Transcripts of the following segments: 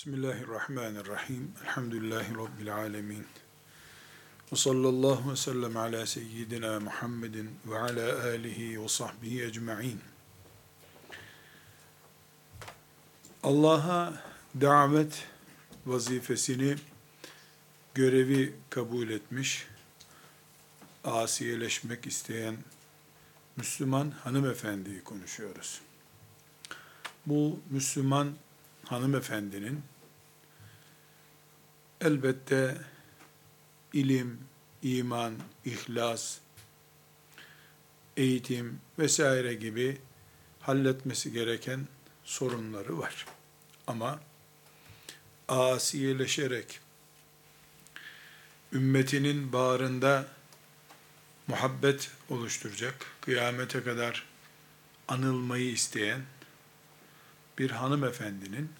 Bismillahirrahmanirrahim. Elhamdülillahi Rabbil alemin. Ve sallallahu ve sellem ala seyyidina Muhammedin ve ala alihi ve sahbihi ecma'in. Allah'a davet vazifesini, görevi kabul etmiş, asiyeleşmek isteyen Müslüman hanımefendiyi konuşuyoruz. Bu Müslüman hanımefendinin elbette ilim, iman, ihlas, eğitim vesaire gibi halletmesi gereken sorunları var. Ama asiyeleşerek ümmetinin bağrında muhabbet oluşturacak, kıyamete kadar anılmayı isteyen bir hanımefendinin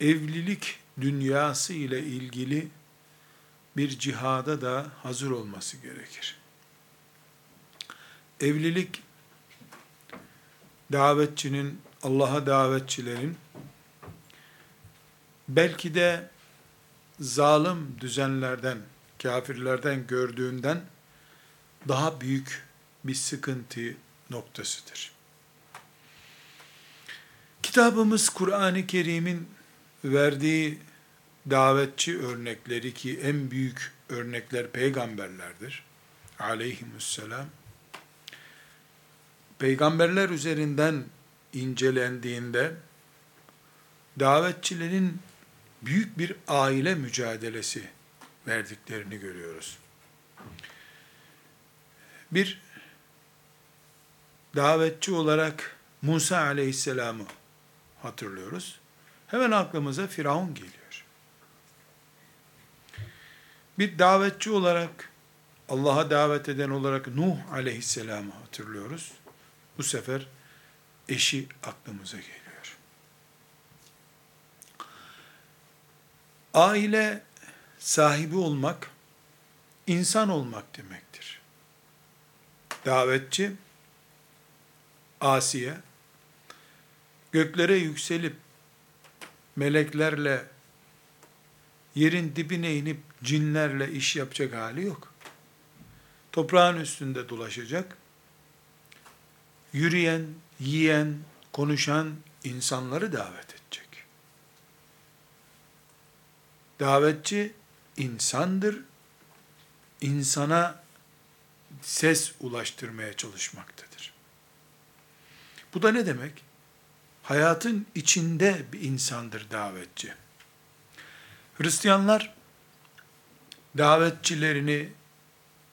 evlilik dünyası ile ilgili bir cihada da hazır olması gerekir. Evlilik davetçinin, Allah'a davetçilerin belki de zalim düzenlerden, kafirlerden gördüğünden daha büyük bir sıkıntı noktasıdır. Kitabımız Kur'an-ı Kerim'in verdiği davetçi örnekleri ki en büyük örnekler peygamberlerdir. Aleyhisselam. Peygamberler üzerinden incelendiğinde davetçilerin büyük bir aile mücadelesi verdiklerini görüyoruz. Bir davetçi olarak Musa aleyhisselamı hatırlıyoruz. Hemen aklımıza Firavun geliyor. Bir davetçi olarak, Allah'a davet eden olarak Nuh aleyhisselamı hatırlıyoruz. Bu sefer eşi aklımıza geliyor. Aile sahibi olmak, insan olmak demektir. Davetçi, Asiye, göklere yükselip meleklerle yerin dibine inip cinlerle iş yapacak hali yok. Toprağın üstünde dolaşacak. Yürüyen, yiyen, konuşan insanları davet edecek. Davetçi insandır. İnsana ses ulaştırmaya çalışmaktadır. Bu da ne demek? hayatın içinde bir insandır davetçi. Hristiyanlar davetçilerini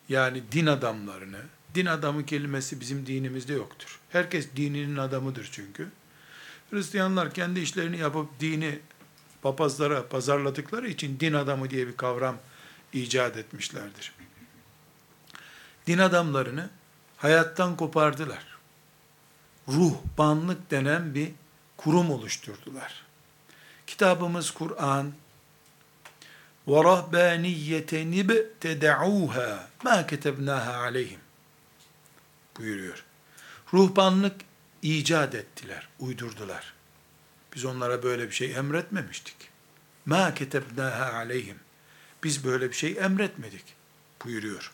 yani din adamlarını, din adamı kelimesi bizim dinimizde yoktur. Herkes dininin adamıdır çünkü. Hristiyanlar kendi işlerini yapıp dini papazlara pazarladıkları için din adamı diye bir kavram icat etmişlerdir. Din adamlarını hayattan kopardılar. Ruhbanlık denen bir kurum oluşturdular. Kitabımız Kur'an rahbaniyeten ibtedauha ma ketebnaha aleyhim buyuruyor. Ruhbanlık icat ettiler, uydurdular. Biz onlara böyle bir şey emretmemiştik. Ma ketebnaha aleyhim. Biz böyle bir şey emretmedik buyuruyor.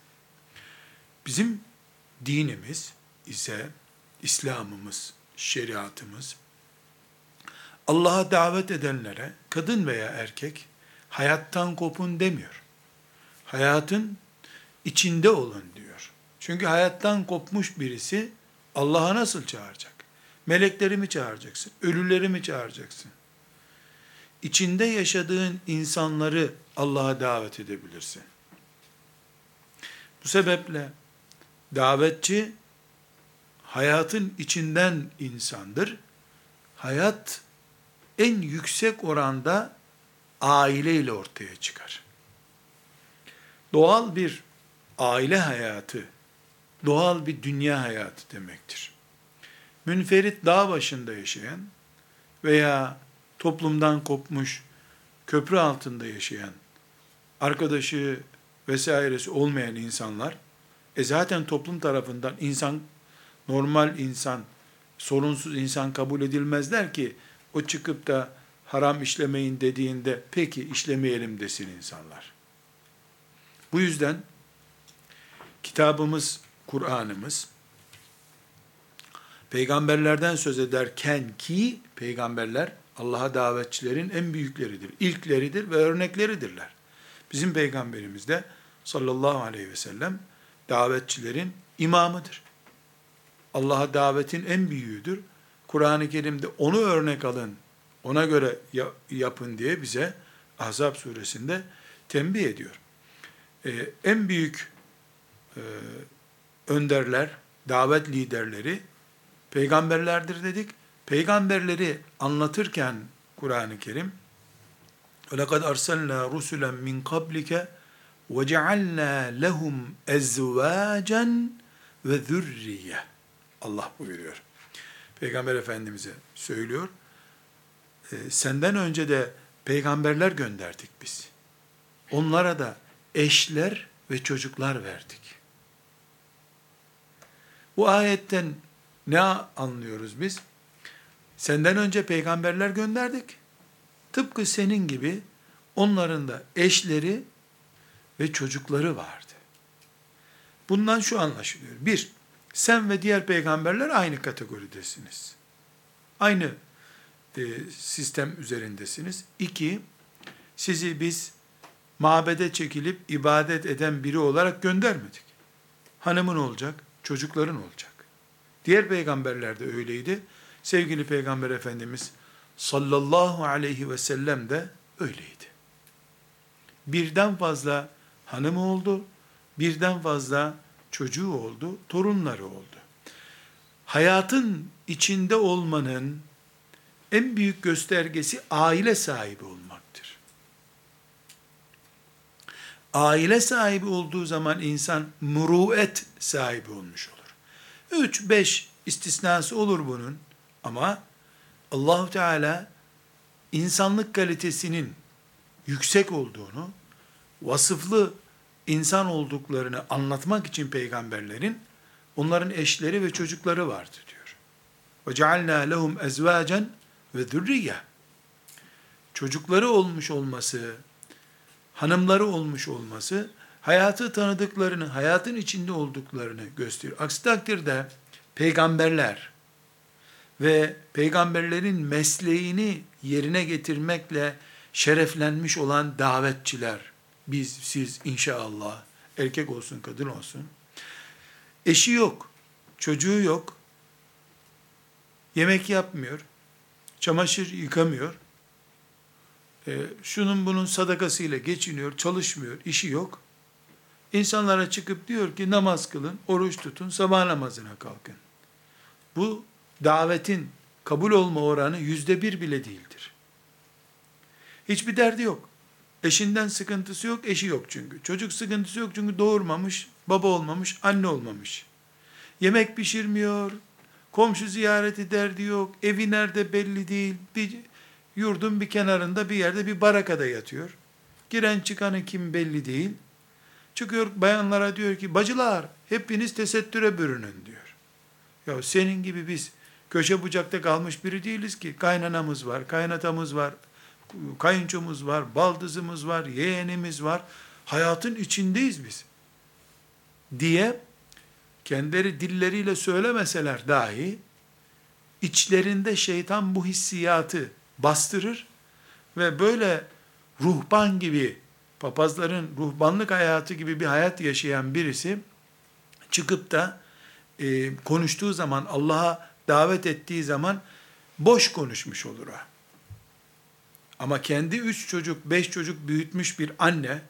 Bizim dinimiz ise İslam'ımız, şeriatımız Allah'a davet edenlere kadın veya erkek hayattan kopun demiyor. Hayatın içinde olun diyor. Çünkü hayattan kopmuş birisi Allah'a nasıl çağıracak? Melekleri mi çağıracaksın? Ölüleri mi çağıracaksın? İçinde yaşadığın insanları Allah'a davet edebilirsin. Bu sebeple davetçi hayatın içinden insandır. Hayat en yüksek oranda aile ile ortaya çıkar. Doğal bir aile hayatı, doğal bir dünya hayatı demektir. Münferit dağ başında yaşayan veya toplumdan kopmuş, köprü altında yaşayan, arkadaşı vesairesi olmayan insanlar, e zaten toplum tarafından insan, normal insan, sorunsuz insan kabul edilmezler ki, o çıkıp da haram işlemeyin dediğinde peki işlemeyelim desin insanlar. Bu yüzden kitabımız, Kur'an'ımız peygamberlerden söz ederken ki peygamberler Allah'a davetçilerin en büyükleridir, ilkleridir ve örnekleridirler. Bizim peygamberimiz de sallallahu aleyhi ve sellem davetçilerin imamıdır. Allah'a davetin en büyüğüdür. Kur'an-ı Kerim'de onu örnek alın, ona göre yapın diye bize Ahzab suresinde tembih ediyor. Ee, en büyük e, önderler, davet liderleri peygamberlerdir dedik. Peygamberleri anlatırken Kur'an-ı Kerim وَلَقَدْ أَرْسَلْنَا رُسُلًا مِنْ قَبْلِكَ وَجَعَلْنَا لَهُمْ اَزْوَاجًا وَذُرِّيَّ Allah buyuruyor. Peygamber Efendimiz'e söylüyor. E, senden önce de peygamberler gönderdik biz. Onlara da eşler ve çocuklar verdik. Bu ayetten ne anlıyoruz biz? Senden önce peygamberler gönderdik. Tıpkı senin gibi onların da eşleri ve çocukları vardı. Bundan şu anlaşılıyor. Bir, sen ve diğer peygamberler aynı kategoridesiniz. Aynı e, sistem üzerindesiniz. İki, sizi biz mabede çekilip ibadet eden biri olarak göndermedik. Hanımın olacak, çocukların olacak. Diğer peygamberler de öyleydi. Sevgili Peygamber Efendimiz sallallahu aleyhi ve sellem de öyleydi. Birden fazla hanımı oldu, birden fazla çocuğu oldu, torunları oldu. Hayatın içinde olmanın en büyük göstergesi aile sahibi olmaktır. Aile sahibi olduğu zaman insan muruet sahibi olmuş olur. Üç, beş istisnası olur bunun ama Allahu Teala insanlık kalitesinin yüksek olduğunu, vasıflı insan olduklarını anlatmak için peygamberlerin onların eşleri ve çocukları vardı diyor. Ve cealna lehum ezvacen ve zürriye. Çocukları olmuş olması, hanımları olmuş olması, hayatı tanıdıklarını, hayatın içinde olduklarını gösteriyor. Aksi takdirde peygamberler ve peygamberlerin mesleğini yerine getirmekle şereflenmiş olan davetçiler, biz, siz inşallah, erkek olsun, kadın olsun, eşi yok, çocuğu yok, yemek yapmıyor, çamaşır yıkamıyor, e, şunun bunun sadakasıyla geçiniyor, çalışmıyor, işi yok. İnsanlara çıkıp diyor ki namaz kılın, oruç tutun, sabah namazına kalkın. Bu davetin kabul olma oranı yüzde bir bile değildir. Hiçbir derdi yok. Eşinden sıkıntısı yok, eşi yok çünkü. Çocuk sıkıntısı yok çünkü doğurmamış, baba olmamış, anne olmamış. Yemek pişirmiyor, komşu ziyareti derdi yok, evi nerede belli değil, bir yurdun bir kenarında bir yerde bir barakada yatıyor. Giren çıkanı kim belli değil. Çıkıyor bayanlara diyor ki, bacılar hepiniz tesettüre bürünün diyor. Ya senin gibi biz köşe bucakta kalmış biri değiliz ki. Kaynanamız var, kaynatamız var, kayınçomuz var, baldızımız var, yeğenimiz var. Hayatın içindeyiz biz. Diye kendileri dilleriyle söylemeseler dahi içlerinde şeytan bu hissiyatı bastırır ve böyle ruhban gibi papazların ruhbanlık hayatı gibi bir hayat yaşayan birisi çıkıp da e, konuştuğu zaman Allah'a davet ettiği zaman boş konuşmuş olur o. Ama kendi üç çocuk, beş çocuk büyütmüş bir anne,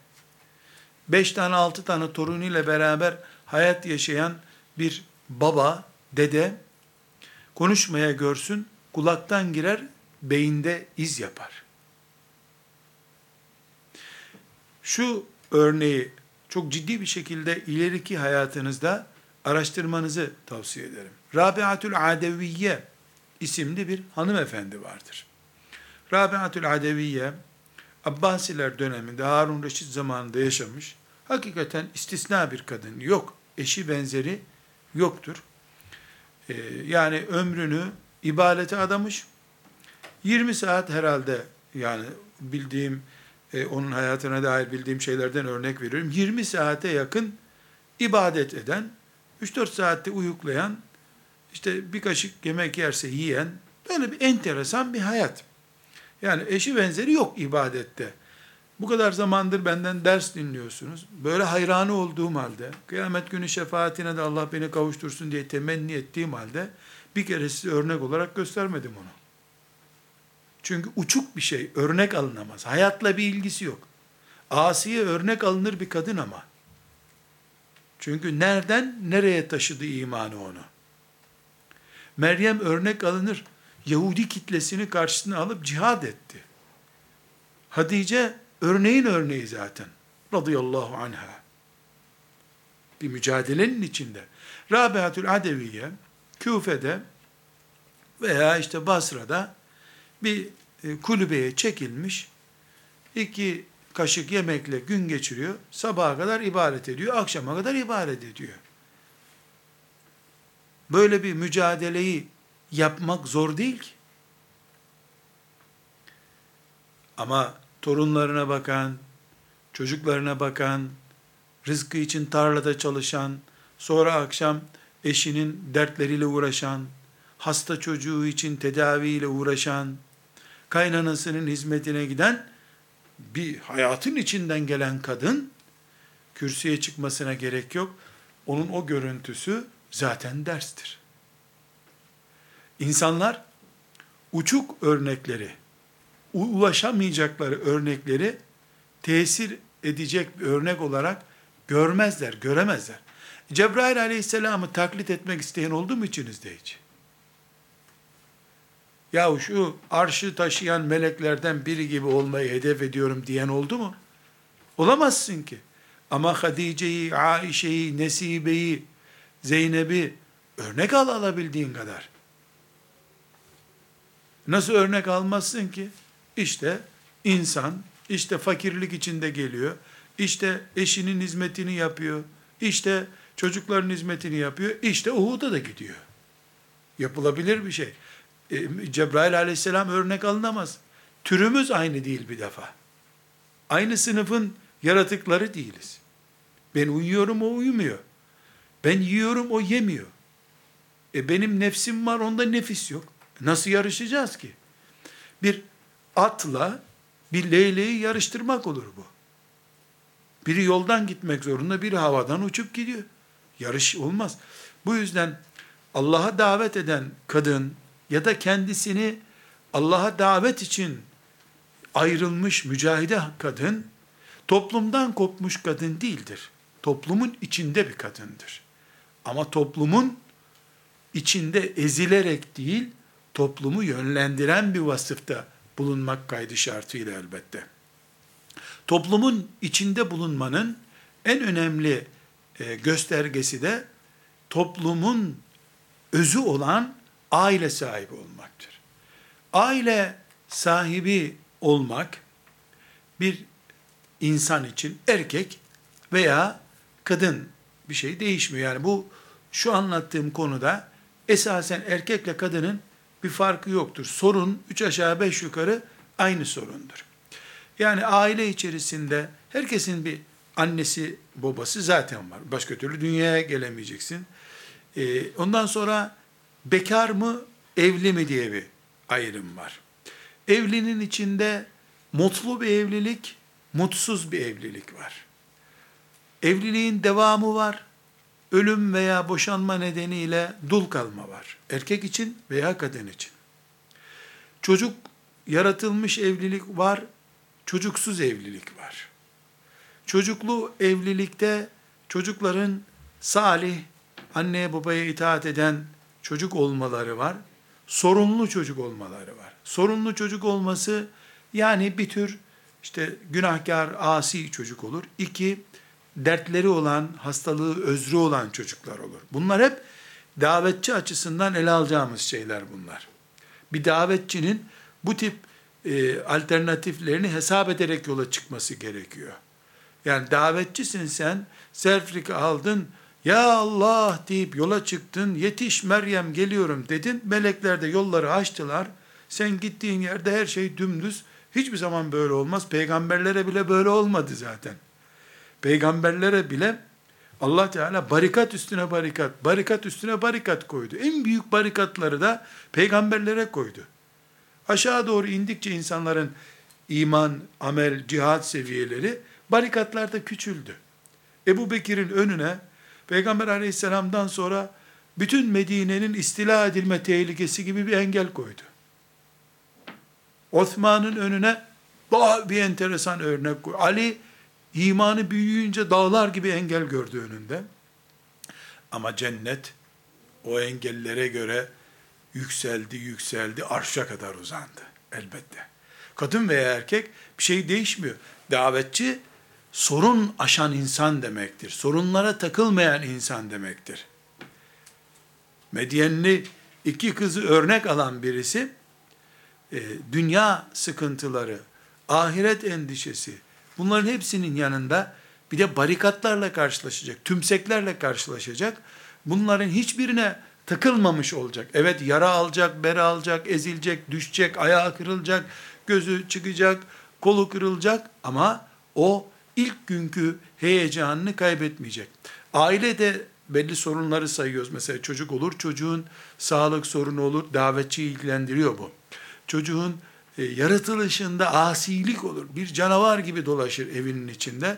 beş tane, altı tane torunuyla beraber hayat yaşayan bir baba, dede, konuşmaya görsün, kulaktan girer, beyinde iz yapar. Şu örneği çok ciddi bir şekilde ileriki hayatınızda araştırmanızı tavsiye ederim. Rabiatül Adeviye isimli bir hanımefendi vardır. Rabiatül Adeviye, Abbasiler döneminde Harun Reşit zamanında yaşamış, hakikaten istisna bir kadın. Yok, eşi benzeri yoktur. Ee, yani ömrünü ibadete adamış, 20 saat herhalde yani bildiğim, e, onun hayatına dair bildiğim şeylerden örnek veriyorum. 20 saate yakın ibadet eden, 3-4 saatte uyuklayan, işte bir kaşık yemek yerse yiyen, böyle bir enteresan bir hayat. Yani eşi benzeri yok ibadette. Bu kadar zamandır benden ders dinliyorsunuz. Böyle hayranı olduğum halde, kıyamet günü şefaatine de Allah beni kavuştursun diye temenni ettiğim halde, bir kere size örnek olarak göstermedim onu. Çünkü uçuk bir şey, örnek alınamaz. Hayatla bir ilgisi yok. Asiye örnek alınır bir kadın ama. Çünkü nereden nereye taşıdı imanı onu? Meryem örnek alınır. Yahudi kitlesini karşısına alıp cihad etti. Hatice örneğin örneği zaten. Radıyallahu anha. Bir mücadelenin içinde. Rabiatül Adeviye, Küfe'de veya işte Basra'da bir e, kulübeye çekilmiş, iki kaşık yemekle gün geçiriyor, sabaha kadar ibadet ediyor, akşama kadar ibadet ediyor. Böyle bir mücadeleyi yapmak zor değil ki. Ama torunlarına bakan, çocuklarına bakan, rızkı için tarlada çalışan, sonra akşam eşinin dertleriyle uğraşan, hasta çocuğu için tedaviyle uğraşan, kaynanasının hizmetine giden bir hayatın içinden gelen kadın kürsüye çıkmasına gerek yok. Onun o görüntüsü zaten derstir. İnsanlar uçuk örnekleri, ulaşamayacakları örnekleri tesir edecek bir örnek olarak görmezler, göremezler. Cebrail aleyhisselamı taklit etmek isteyen oldu mu içinizde hiç? Ya şu arşı taşıyan meleklerden biri gibi olmayı hedef ediyorum diyen oldu mu? Olamazsın ki. Ama Hadice'yi, Aişe'yi, Nesibe'yi, Zeynep'i örnek al alabildiğin kadar. Nasıl örnek almazsın ki? İşte insan, işte fakirlik içinde geliyor, işte eşinin hizmetini yapıyor, işte çocukların hizmetini yapıyor, işte Uhud'a da gidiyor. Yapılabilir bir şey. E, Cebrail aleyhisselam örnek alınamaz. Türümüz aynı değil bir defa. Aynı sınıfın yaratıkları değiliz. Ben uyuyorum, o uyumuyor. Ben yiyorum, o yemiyor. E benim nefsim var, onda nefis yok. Nasıl yarışacağız ki? Bir atla bir leyleği yarıştırmak olur bu. Biri yoldan gitmek zorunda, biri havadan uçup gidiyor. Yarış olmaz. Bu yüzden Allah'a davet eden kadın ya da kendisini Allah'a davet için ayrılmış mücahide kadın, toplumdan kopmuş kadın değildir. Toplumun içinde bir kadındır. Ama toplumun içinde ezilerek değil, toplumu yönlendiren bir vasıfta bulunmak kaydı şartıyla elbette. Toplumun içinde bulunmanın en önemli e, göstergesi de toplumun özü olan aile sahibi olmaktır. Aile sahibi olmak bir insan için erkek veya kadın bir şey değişmiyor. Yani bu şu anlattığım konuda esasen erkekle kadının bir farkı yoktur. Sorun üç aşağı beş yukarı aynı sorundur. Yani aile içerisinde herkesin bir annesi babası zaten var. Başka türlü dünyaya gelemeyeceksin. Ee, ondan sonra bekar mı evli mi diye bir ayrım var. Evlinin içinde mutlu bir evlilik, mutsuz bir evlilik var. Evliliğin devamı var. Ölüm veya boşanma nedeniyle dul kalma var. Erkek için veya kadın için. Çocuk yaratılmış evlilik var, çocuksuz evlilik var. Çocuklu evlilikte çocukların salih, anneye babaya itaat eden çocuk olmaları var. Sorunlu çocuk olmaları var. Sorunlu çocuk olması yani bir tür işte günahkar, asi çocuk olur. İki, dertleri olan, hastalığı, özrü olan çocuklar olur. Bunlar hep davetçi açısından ele alacağımız şeyler bunlar. Bir davetçinin bu tip e, alternatiflerini hesap ederek yola çıkması gerekiyor. Yani davetçisin sen, selfrik aldın, ya Allah deyip yola çıktın, yetiş Meryem geliyorum dedin, melekler de yolları açtılar, Sen gittiğin yerde her şey dümdüz. Hiçbir zaman böyle olmaz. Peygamberlere bile böyle olmadı zaten. Peygamberlere bile Allah Teala barikat üstüne barikat, barikat üstüne barikat koydu. En büyük barikatları da peygamberlere koydu. Aşağı doğru indikçe insanların iman, amel, cihat seviyeleri barikatlarda küçüldü. Ebu Bekir'in önüne Peygamber aleyhisselamdan sonra bütün Medine'nin istila edilme tehlikesi gibi bir engel koydu. Osman'ın önüne daha bir enteresan örnek koydu. Ali imanı büyüyünce dağlar gibi engel gördü önünde. Ama cennet o engellere göre yükseldi, yükseldi, arşa kadar uzandı elbette. Kadın veya erkek bir şey değişmiyor. Davetçi sorun aşan insan demektir. Sorunlara takılmayan insan demektir. Medyenli iki kızı örnek alan birisi, e, dünya sıkıntıları, ahiret endişesi, bunların hepsinin yanında bir de barikatlarla karşılaşacak, tümseklerle karşılaşacak. Bunların hiçbirine takılmamış olacak. Evet yara alacak, bera alacak, ezilecek, düşecek, ayağı kırılacak, gözü çıkacak, kolu kırılacak ama o ilk günkü heyecanını kaybetmeyecek. Ailede belli sorunları sayıyoruz. Mesela çocuk olur, çocuğun sağlık sorunu olur, davetçi ilgilendiriyor bu. Çocuğun e, yaratılışında asilik olur. Bir canavar gibi dolaşır evinin içinde.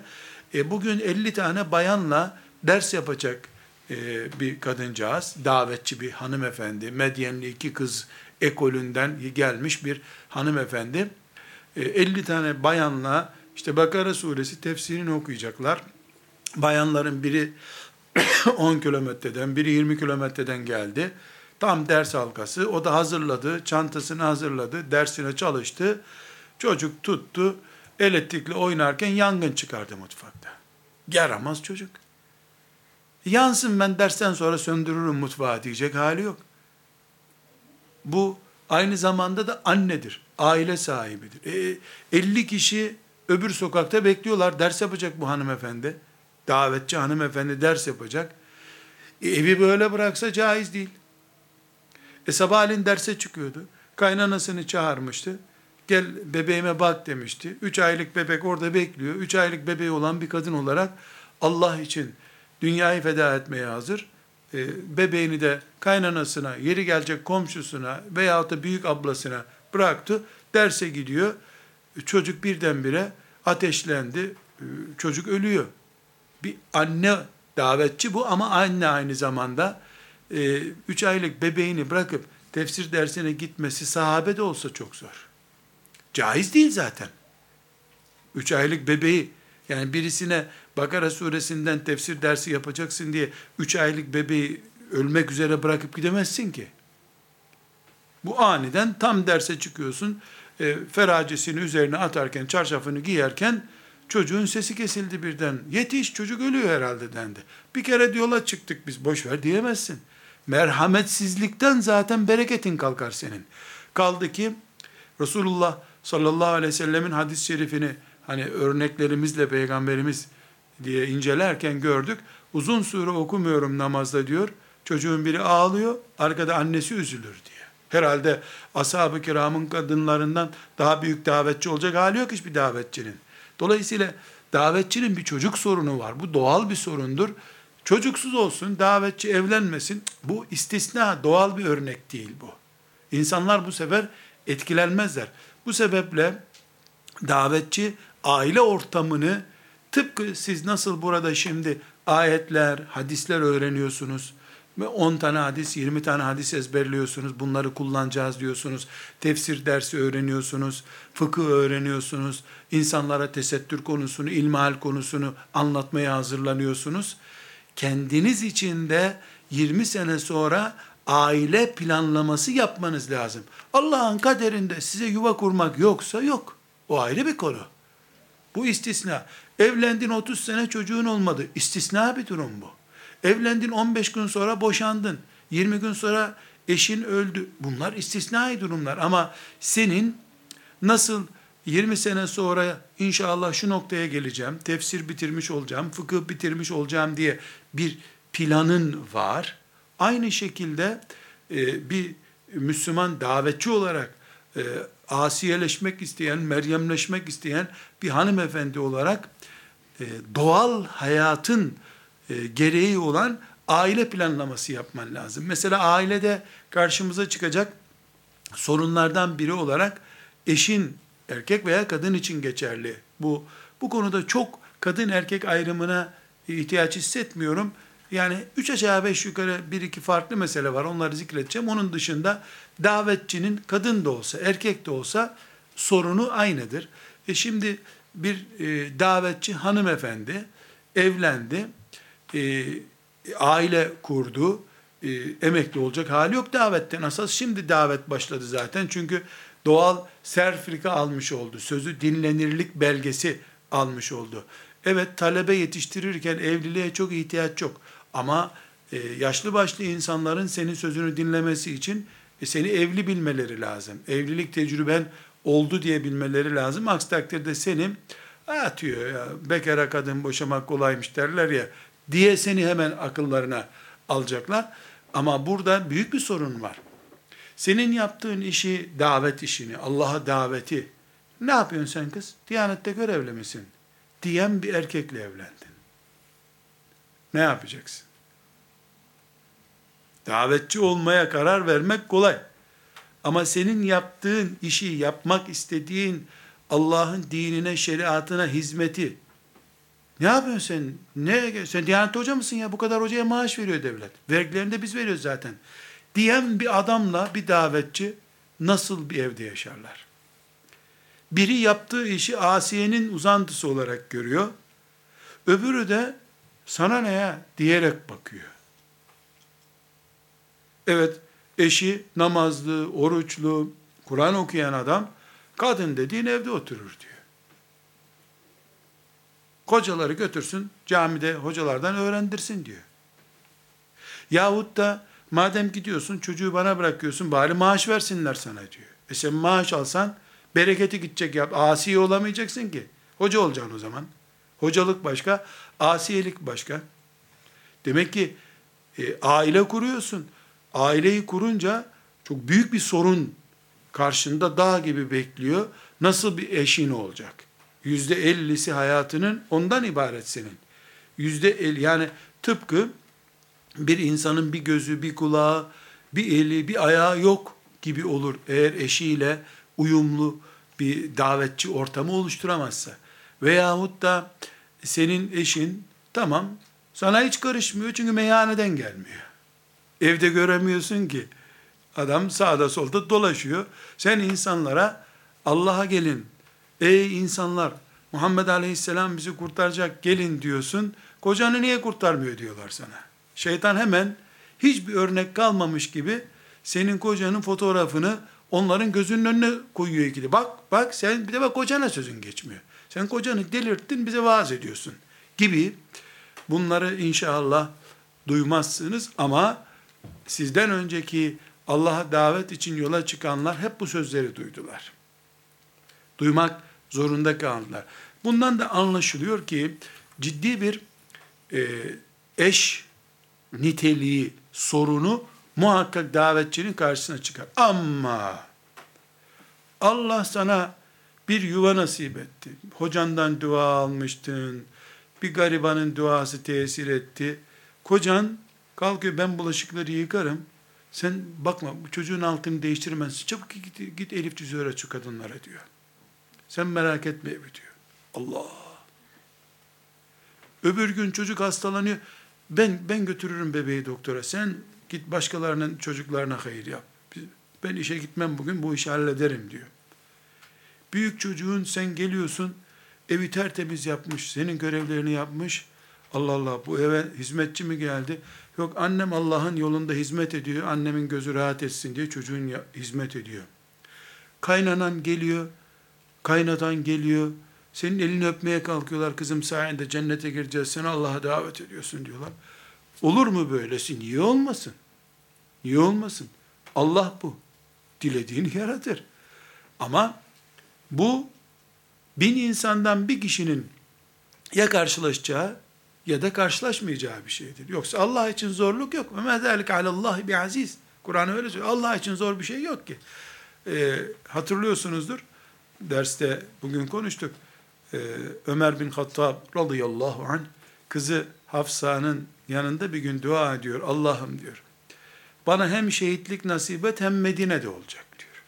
E, bugün 50 tane bayanla ders yapacak e, bir kadıncağız, davetçi bir hanımefendi, Medyenli iki kız ekolünden gelmiş bir hanımefendi. E, 50 tane bayanla işte Bakara suresi tefsirini okuyacaklar. Bayanların biri 10 kilometreden, biri 20 kilometreden geldi. Tam ders halkası. O da hazırladı, çantasını hazırladı, dersine çalıştı. Çocuk tuttu, elektrikle oynarken yangın çıkardı mutfakta. Yaramaz çocuk. Yansın ben dersten sonra söndürürüm mutfağı diyecek hali yok. Bu aynı zamanda da annedir, aile sahibidir. E, 50 kişi öbür sokakta bekliyorlar, ders yapacak bu hanımefendi. Davetçi hanımefendi ders yapacak. E, evi böyle bıraksa caiz değil. E sabahleyin derse çıkıyordu. Kaynanasını çağırmıştı. Gel bebeğime bak demişti. Üç aylık bebek orada bekliyor. Üç aylık bebeği olan bir kadın olarak Allah için dünyayı feda etmeye hazır. E, bebeğini de kaynanasına, yeri gelecek komşusuna veyahut da büyük ablasına bıraktı. Derse gidiyor. E, çocuk birdenbire ateşlendi. E, çocuk ölüyor. Bir anne davetçi bu ama anne aynı zamanda e, üç aylık bebeğini bırakıp tefsir dersine gitmesi sahabe de olsa çok zor. Caiz değil zaten. Üç aylık bebeği yani birisine Bakara suresinden tefsir dersi yapacaksın diye üç aylık bebeği ölmek üzere bırakıp gidemezsin ki. Bu aniden tam derse çıkıyorsun, e, feracesini üzerine atarken, çarşafını giyerken çocuğun sesi kesildi birden. Yetiş çocuk ölüyor herhalde dendi. Bir kere yola çıktık biz boş ver diyemezsin. Merhametsizlikten zaten bereketin kalkar senin. Kaldı ki Resulullah sallallahu aleyhi ve sellemin hadis-i şerifini hani örneklerimizle peygamberimiz diye incelerken gördük. Uzun süre okumuyorum namazda diyor. Çocuğun biri ağlıyor, arkada annesi üzülür diye. Herhalde ashab-ı kiramın kadınlarından daha büyük davetçi olacak hali yok hiçbir davetçinin. Dolayısıyla davetçinin bir çocuk sorunu var. Bu doğal bir sorundur. Çocuksuz olsun, davetçi evlenmesin. Bu istisna, doğal bir örnek değil bu. İnsanlar bu sefer etkilenmezler. Bu sebeple davetçi aile ortamını tıpkı siz nasıl burada şimdi ayetler, hadisler öğreniyorsunuz. 10 tane hadis, 20 tane hadis ezberliyorsunuz. Bunları kullanacağız diyorsunuz. Tefsir dersi öğreniyorsunuz. Fıkıh öğreniyorsunuz. insanlara tesettür konusunu, ilmihal konusunu anlatmaya hazırlanıyorsunuz kendiniz için de 20 sene sonra aile planlaması yapmanız lazım. Allah'ın kaderinde size yuva kurmak yoksa yok. O ayrı bir konu. Bu istisna. Evlendin 30 sene çocuğun olmadı. İstisna bir durum bu. Evlendin 15 gün sonra boşandın. 20 gün sonra eşin öldü. Bunlar istisnai durumlar ama senin nasıl 20 sene sonra inşallah şu noktaya geleceğim, tefsir bitirmiş olacağım, fıkıh bitirmiş olacağım diye bir planın var. Aynı şekilde e, bir Müslüman davetçi olarak e, asiyeleşmek isteyen, meryemleşmek isteyen bir hanımefendi olarak e, doğal hayatın e, gereği olan aile planlaması yapman lazım. Mesela ailede karşımıza çıkacak sorunlardan biri olarak eşin erkek veya kadın için geçerli. Bu bu konuda çok kadın erkek ayrımına ihtiyaç hissetmiyorum. Yani üç aşağı beş yukarı bir iki farklı mesele var. Onları zikredeceğim. Onun dışında davetçinin kadın da olsa erkek de olsa sorunu aynıdır. E şimdi bir e, davetçi hanımefendi evlendi. E, aile kurdu. E, emekli olacak hali yok davetten. Asas şimdi davet başladı zaten. Çünkü doğal serfrika almış oldu. Sözü dinlenirlik belgesi almış oldu. Evet talebe yetiştirirken evliliğe çok ihtiyaç yok. Ama e, yaşlı başlı insanların senin sözünü dinlemesi için e, seni evli bilmeleri lazım. Evlilik tecrüben oldu diye bilmeleri lazım. Aksi takdirde seni atıyor ya bekara kadın boşamak kolaymış derler ya diye seni hemen akıllarına alacaklar. Ama burada büyük bir sorun var. Senin yaptığın işi, davet işini, Allah'a daveti, ne yapıyorsun sen kız? Diyanette görevli misin? Diyen bir erkekle evlendin. Ne yapacaksın? Davetçi olmaya karar vermek kolay. Ama senin yaptığın işi, yapmak istediğin Allah'ın dinine, şeriatına hizmeti, ne yapıyorsun sen? Ne, sen Diyanet Hoca mısın ya? Bu kadar hocaya maaş veriyor devlet. Vergilerini de biz veriyoruz zaten. Diyen bir adamla bir davetçi nasıl bir evde yaşarlar? Biri yaptığı işi Asiye'nin uzantısı olarak görüyor. Öbürü de sana ne ya diyerek bakıyor. Evet, eşi namazlı, oruçlu, Kur'an okuyan adam, kadın dediğin evde oturur diyor. Kocaları götürsün, camide hocalardan öğrendirsin diyor. Yahut da madem gidiyorsun çocuğu bana bırakıyorsun bari maaş versinler sana diyor. E sen maaş alsan bereketi gidecek yap. Asi olamayacaksın ki. Hoca olacaksın o zaman. Hocalık başka, asiyelik başka. Demek ki e, aile kuruyorsun. Aileyi kurunca çok büyük bir sorun karşında dağ gibi bekliyor. Nasıl bir eşin olacak? Yüzde ellisi hayatının ondan ibaret senin. Yüzde el yani tıpkı bir insanın bir gözü, bir kulağı, bir eli, bir ayağı yok gibi olur. Eğer eşiyle uyumlu bir davetçi ortamı oluşturamazsa. Veyahut da senin eşin tamam sana hiç karışmıyor çünkü meyhaneden gelmiyor. Evde göremiyorsun ki. Adam sağda solda dolaşıyor. Sen insanlara Allah'a gelin. Ey insanlar Muhammed Aleyhisselam bizi kurtaracak gelin diyorsun. Kocanı niye kurtarmıyor diyorlar sana. Şeytan hemen hiçbir örnek kalmamış gibi senin kocanın fotoğrafını onların gözünün önüne koyuyor ikili. Bak bak sen bir de bak kocana sözün geçmiyor. Sen kocanı delirttin bize vaaz ediyorsun gibi bunları inşallah duymazsınız ama sizden önceki Allah'a davet için yola çıkanlar hep bu sözleri duydular. Duymak zorunda kaldılar. Bundan da anlaşılıyor ki ciddi bir e, eş niteliği sorunu muhakkak davetçinin karşısına çıkar. Ama Allah sana bir yuva nasip etti. Hocandan dua almıştın. Bir garibanın duası tesir etti. Kocan kalkıyor ben bulaşıkları yıkarım. Sen bakma bu çocuğun altını değiştirmezsin. Çabuk git, git Elif cüzü öğret şu kadınlara diyor. Sen merak etme evi diyor. Allah. Öbür gün çocuk hastalanıyor. Ben ben götürürüm bebeği doktora. Sen git başkalarının çocuklarına hayır yap. Ben işe gitmem bugün bu işi hallederim diyor. Büyük çocuğun sen geliyorsun evi tertemiz yapmış, senin görevlerini yapmış. Allah Allah bu eve hizmetçi mi geldi? Yok annem Allah'ın yolunda hizmet ediyor. Annemin gözü rahat etsin diye çocuğun hizmet ediyor. Kaynanan geliyor. Kaynatan geliyor. Senin elini öpmeye kalkıyorlar. Kızım sayende cennete gireceğiz. Sen Allah'a davet ediyorsun diyorlar. Olur mu böylesi? Niye olmasın? Niye olmasın? Allah bu. Dilediğini yaratır. Ama bu bin insandan bir kişinin ya karşılaşacağı ya da karşılaşmayacağı bir şeydir. Yoksa Allah için zorluk yok. Ve mezalik alallah bir aziz. Kur'an öyle söylüyor. Allah için zor bir şey yok ki. e, hatırlıyorsunuzdur. Derste bugün konuştuk. E, Ömer bin Hattab radıyallahu anh kızı Hafsa'nın yanında bir gün dua ediyor. Allah'ım diyor. Bana hem şehitlik nasip et hem Medine'de olacak diyor.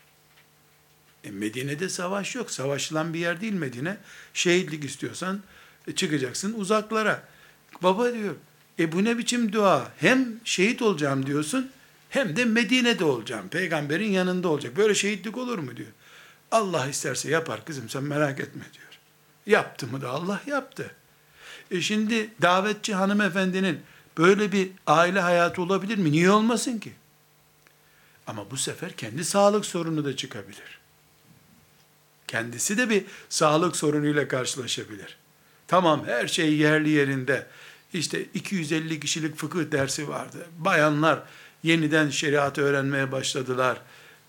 E Medine'de savaş yok. Savaşılan bir yer değil Medine. Şehitlik istiyorsan e, çıkacaksın uzaklara. Baba diyor, e bu ne biçim dua? Hem şehit olacağım diyorsun, hem de Medine'de olacağım. Peygamberin yanında olacak. Böyle şehitlik olur mu diyor. Allah isterse yapar kızım sen merak etme diyor. Yaptı mı da Allah yaptı. E şimdi davetçi hanımefendinin böyle bir aile hayatı olabilir mi? Niye olmasın ki? Ama bu sefer kendi sağlık sorunu da çıkabilir. Kendisi de bir sağlık sorunuyla karşılaşabilir. Tamam her şey yerli yerinde. İşte 250 kişilik fıkıh dersi vardı. Bayanlar yeniden şeriatı öğrenmeye başladılar.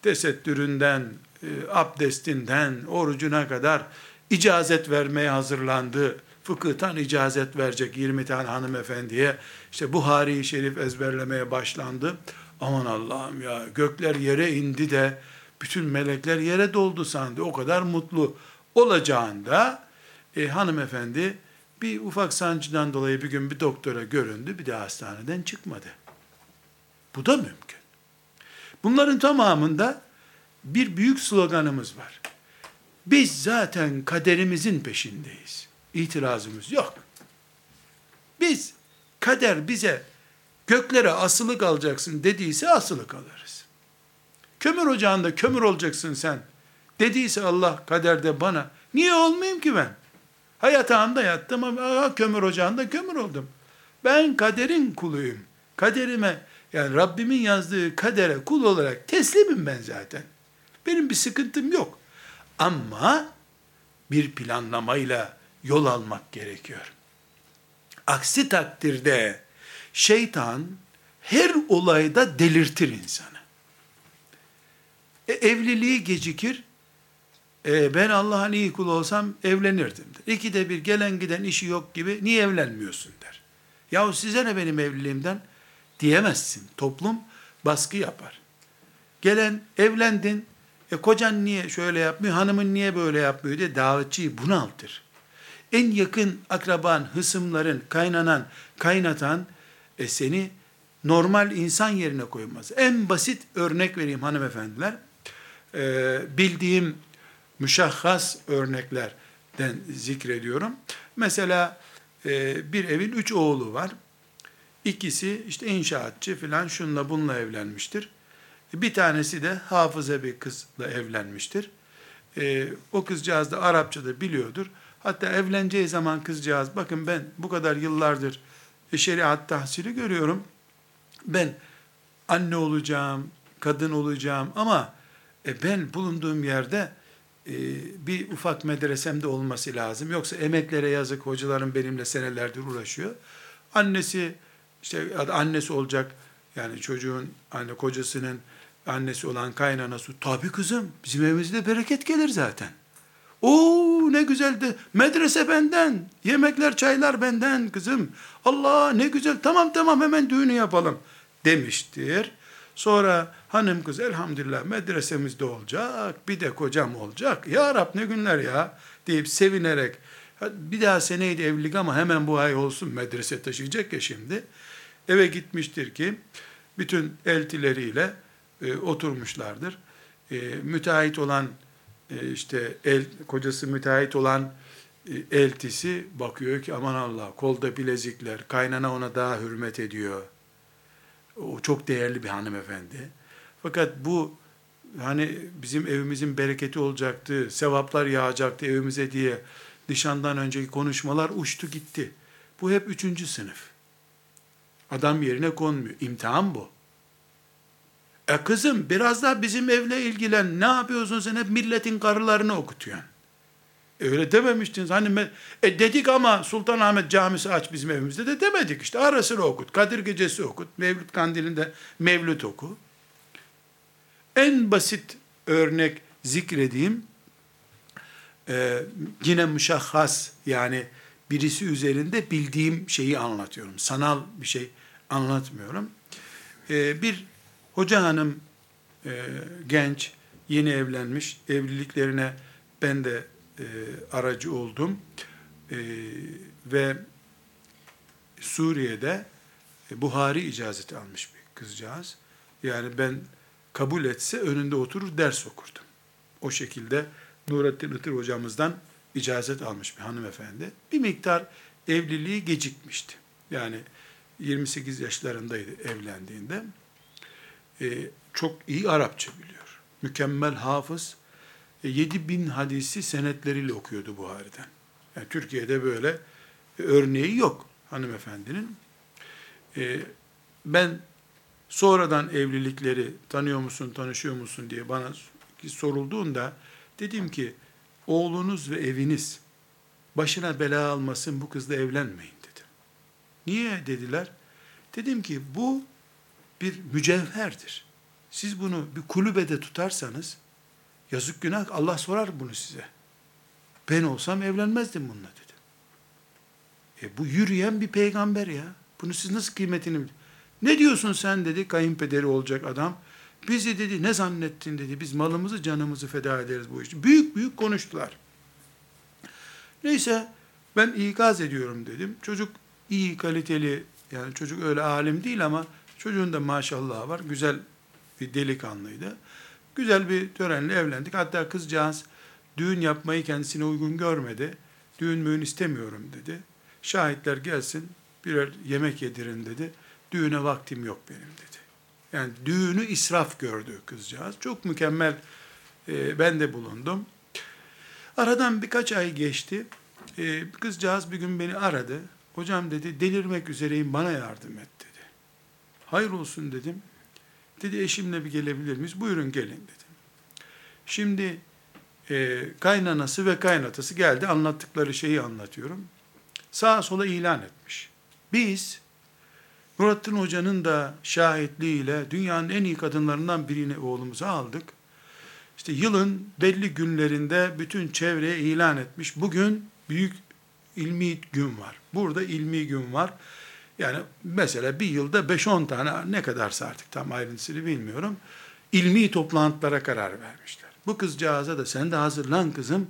Tesettüründen, e, abdestinden, orucuna kadar icazet vermeye hazırlandı. Fıkıhtan icazet verecek 20 tane hanımefendiye. İşte Buhari-i Şerif ezberlemeye başlandı. Aman Allah'ım ya gökler yere indi de bütün melekler yere doldu sandı. O kadar mutlu olacağında e, hanımefendi bir ufak sancıdan dolayı bir gün bir doktora göründü, bir de hastaneden çıkmadı. Bu da mümkün. Bunların tamamında bir büyük sloganımız var. Biz zaten kaderimizin peşindeyiz. İtirazımız yok. Biz kader bize göklere asılı kalacaksın dediyse asılı kalırız. Kömür ocağında kömür olacaksın sen dediyse Allah kaderde bana niye olmayayım ki ben? Ha yatağımda yattım ama kömür ocağında kömür oldum. Ben kaderin kuluyum. Kaderime yani Rabbimin yazdığı kadere kul olarak teslimim ben zaten. Benim bir sıkıntım yok. Ama bir planlamayla yol almak gerekiyor. Aksi takdirde şeytan her olayda delirtir insanı. E, evliliği gecikir, e, ben Allah'ın iyi kulu olsam evlenirdim der. İkide bir gelen giden işi yok gibi niye evlenmiyorsun der. Yahu size ne benim evliliğimden diyemezsin. Toplum baskı yapar. Gelen evlendin, e kocan niye şöyle yapmıyor, hanımın niye böyle yapmıyor diye davetçiyi bunaltır. En yakın akraban, hısımların, kaynanan, kaynatan e seni normal insan yerine koymaz. En basit örnek vereyim hanımefendiler. Ee, bildiğim müşahhas örneklerden zikrediyorum. Mesela e, bir evin üç oğlu var. İkisi işte inşaatçı filan şunla bununla evlenmiştir. Bir tanesi de hafıza bir kızla evlenmiştir. E, o kızcağız da Arapça da biliyordur. Hatta evleneceği zaman kızcağız bakın ben bu kadar yıllardır şeriat tahsili görüyorum. Ben anne olacağım, kadın olacağım ama e, ben bulunduğum yerde e, bir ufak medresemde olması lazım. Yoksa emeklere yazık hocalarım benimle senelerdir uğraşıyor. Annesi işte annesi olacak yani çocuğun anne kocasının annesi olan kaynanası tabi kızım bizim evimizde bereket gelir zaten. O ne güzeldi. Medrese benden. Yemekler, çaylar benden kızım. Allah ne güzel. Tamam tamam hemen düğünü yapalım demiştir. Sonra hanım kız elhamdülillah medresemizde olacak, bir de kocam olacak. Ya Rab ne günler ya deyip sevinerek bir daha seneydi evlilik ama hemen bu ay olsun medrese taşıyacak ya şimdi. Eve gitmiştir ki bütün eltileriyle e, oturmuşlardır. E, müteahhit olan işte el kocası müteahhit olan e, eltisi bakıyor ki aman Allah kolda bilezikler kaynana ona daha hürmet ediyor o çok değerli bir hanımefendi. Fakat bu hani bizim evimizin bereketi olacaktı, sevaplar yağacaktı evimize diye nişandan önceki konuşmalar uçtu gitti. Bu hep üçüncü sınıf. Adam yerine konmuyor. İmtihan bu. E kızım biraz daha bizim evle ilgilen. Ne yapıyorsun sen? Hep milletin karılarını okutuyorsun. E öyle dememiştiniz. Hani e dedik ama Sultanahmet Camisi aç bizim evimizde de demedik işte. Ara sıra okut. Kadir Gecesi okut. Mevlüt Kandili'nde Mevlüt oku. En basit örnek zikredeyim. Ee, yine müşahhas yani birisi üzerinde bildiğim şeyi anlatıyorum. Sanal bir şey anlatmıyorum. Ee, bir hoca hanım e, genç yeni evlenmiş, evliliklerine ben de e, aracı oldum. E, ve Suriye'de e, Buhari icazeti almış bir kızcağız. Yani ben kabul etse önünde oturur ders okurdum. O şekilde Nurettin Itır hocamızdan icazet almış bir hanımefendi. Bir miktar evliliği gecikmişti. Yani 28 yaşlarındaydı evlendiğinde. Ee, çok iyi Arapça biliyor. Mükemmel hafız. E, 7 bin hadisi senetleriyle okuyordu Buhari'den. Yani Türkiye'de böyle örneği yok hanımefendinin. Ee, ben sonradan evlilikleri tanıyor musun, tanışıyor musun diye bana sorulduğunda dedim ki oğlunuz ve eviniz başına bela almasın bu kızla evlenmeyin dedim. Niye dediler? Dedim ki bu bir mücevherdir. Siz bunu bir kulübede tutarsanız yazık günah Allah sorar bunu size. Ben olsam evlenmezdim bununla dedim. E bu yürüyen bir peygamber ya. Bunu siz nasıl kıymetini Ne diyorsun sen dedi kayınpederi olacak adam. Bizi dedi ne zannettin dedi. Biz malımızı canımızı feda ederiz bu işte. Büyük büyük konuştular. Neyse ben ikaz ediyorum dedim. Çocuk iyi kaliteli yani çocuk öyle alim değil ama çocuğun da maşallah var. Güzel bir delikanlıydı. Güzel bir törenle evlendik. Hatta kızcağız düğün yapmayı kendisine uygun görmedi. Düğün müğün istemiyorum dedi. Şahitler gelsin birer yemek yedirin dedi. Düğüne vaktim yok benim dedi. Yani düğünü israf gördü kızcağız. Çok mükemmel e, ben de bulundum. Aradan birkaç ay geçti. E, kızcağız bir gün beni aradı. Hocam dedi delirmek üzereyim bana yardım et. Hayır olsun dedim. Dedi eşimle bir gelebilir miyiz? Buyurun gelin dedim. Şimdi e, kaynanası ve kaynatası geldi anlattıkları şeyi anlatıyorum. Sağa sola ilan etmiş. Biz Nurattin Hoca'nın da şahitliğiyle dünyanın en iyi kadınlarından birini oğlumuza aldık. İşte yılın belli günlerinde bütün çevreye ilan etmiş. Bugün büyük ilmi gün var. Burada ilmi gün var. Yani mesela bir yılda 5-10 tane ne kadarsa artık tam ayrıntısını bilmiyorum. İlmi toplantılara karar vermişler. Bu kızcağıza da sen de hazırlan kızım.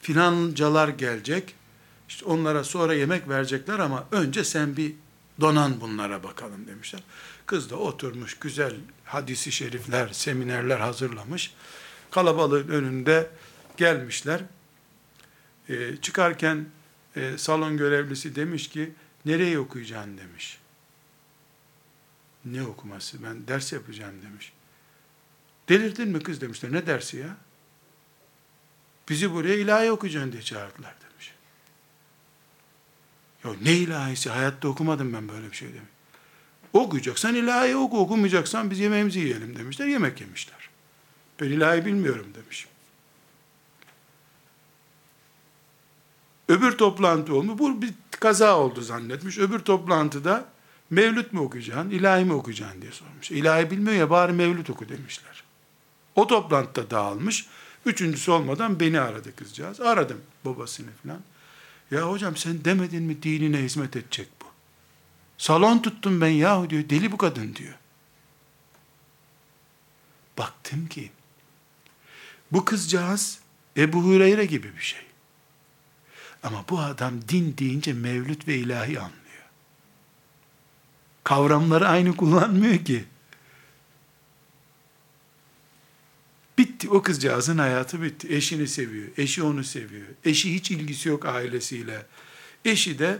Filancalar gelecek. İşte onlara sonra yemek verecekler ama önce sen bir donan bunlara bakalım demişler. Kız da oturmuş güzel hadisi şerifler, seminerler hazırlamış. Kalabalığın önünde gelmişler. Ee, çıkarken e, salon görevlisi demiş ki nereye okuyacaksın demiş. Ne okuması? Ben ders yapacağım demiş. Delirdin mi kız demişler. Ne dersi ya? Bizi buraya ilahi okuyacaksın diye çağırdılar demiş. Ya ne ilahisi? Hayatta okumadım ben böyle bir şey demiş. Okuyacaksan ilahi oku, okumayacaksan biz yemeğimizi yiyelim demişler. Yemek yemişler. Ben ilahi bilmiyorum demiş. Öbür toplantı olmuş. Bu bir kaza oldu zannetmiş. Öbür toplantıda mevlüt mü okuyacaksın, ilahi mi okuyacaksın diye sormuş. İlahi bilmiyor ya bari mevlüt oku demişler. O toplantıda dağılmış. Üçüncüsü olmadan beni aradı kızcağız. Aradım babasını falan. Ya hocam sen demedin mi dinine hizmet edecek bu? Salon tuttum ben yahu diyor. Deli bu kadın diyor. Baktım ki bu kızcağız Ebu Hureyre gibi bir şey. Ama bu adam din deyince mevlüt ve ilahi anlıyor. Kavramları aynı kullanmıyor ki. Bitti. O kızcağızın hayatı bitti. Eşini seviyor. Eşi onu seviyor. Eşi hiç ilgisi yok ailesiyle. Eşi de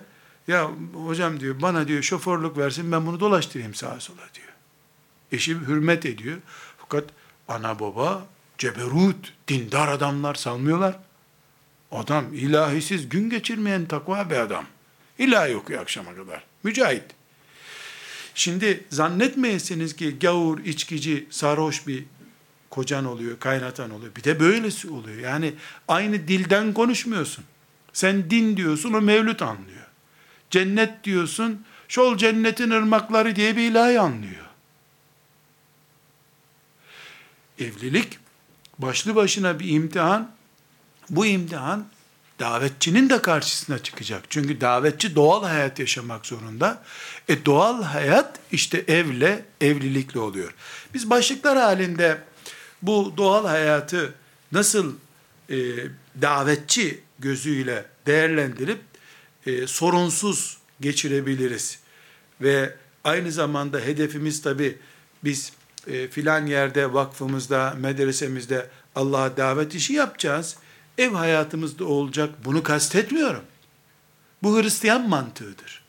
ya hocam diyor bana diyor şoförlük versin ben bunu dolaştırayım sağa sola diyor. Eşi hürmet ediyor. Fakat ana baba ceberut, dindar adamlar sanmıyorlar. Adam ilahisiz gün geçirmeyen takva bir adam. İlahi okuyor akşama kadar. Mücahit. Şimdi zannetmeyesiniz ki gavur, içkici, sarhoş bir kocan oluyor, kaynatan oluyor. Bir de böylesi oluyor. Yani aynı dilden konuşmuyorsun. Sen din diyorsun, o mevlüt anlıyor. Cennet diyorsun, şol cennetin ırmakları diye bir ilahi anlıyor. Evlilik başlı başına bir imtihan. Bu imtihan davetçinin de karşısına çıkacak. Çünkü davetçi doğal hayat yaşamak zorunda. E doğal hayat işte evle, evlilikle oluyor. Biz başlıklar halinde bu doğal hayatı nasıl e, davetçi gözüyle değerlendirip e, sorunsuz geçirebiliriz. Ve aynı zamanda hedefimiz tabi biz e, filan yerde vakfımızda, medresemizde Allah'a davet işi yapacağız. Ev hayatımızda olacak. Bunu kastetmiyorum. Bu Hristiyan mantığıdır.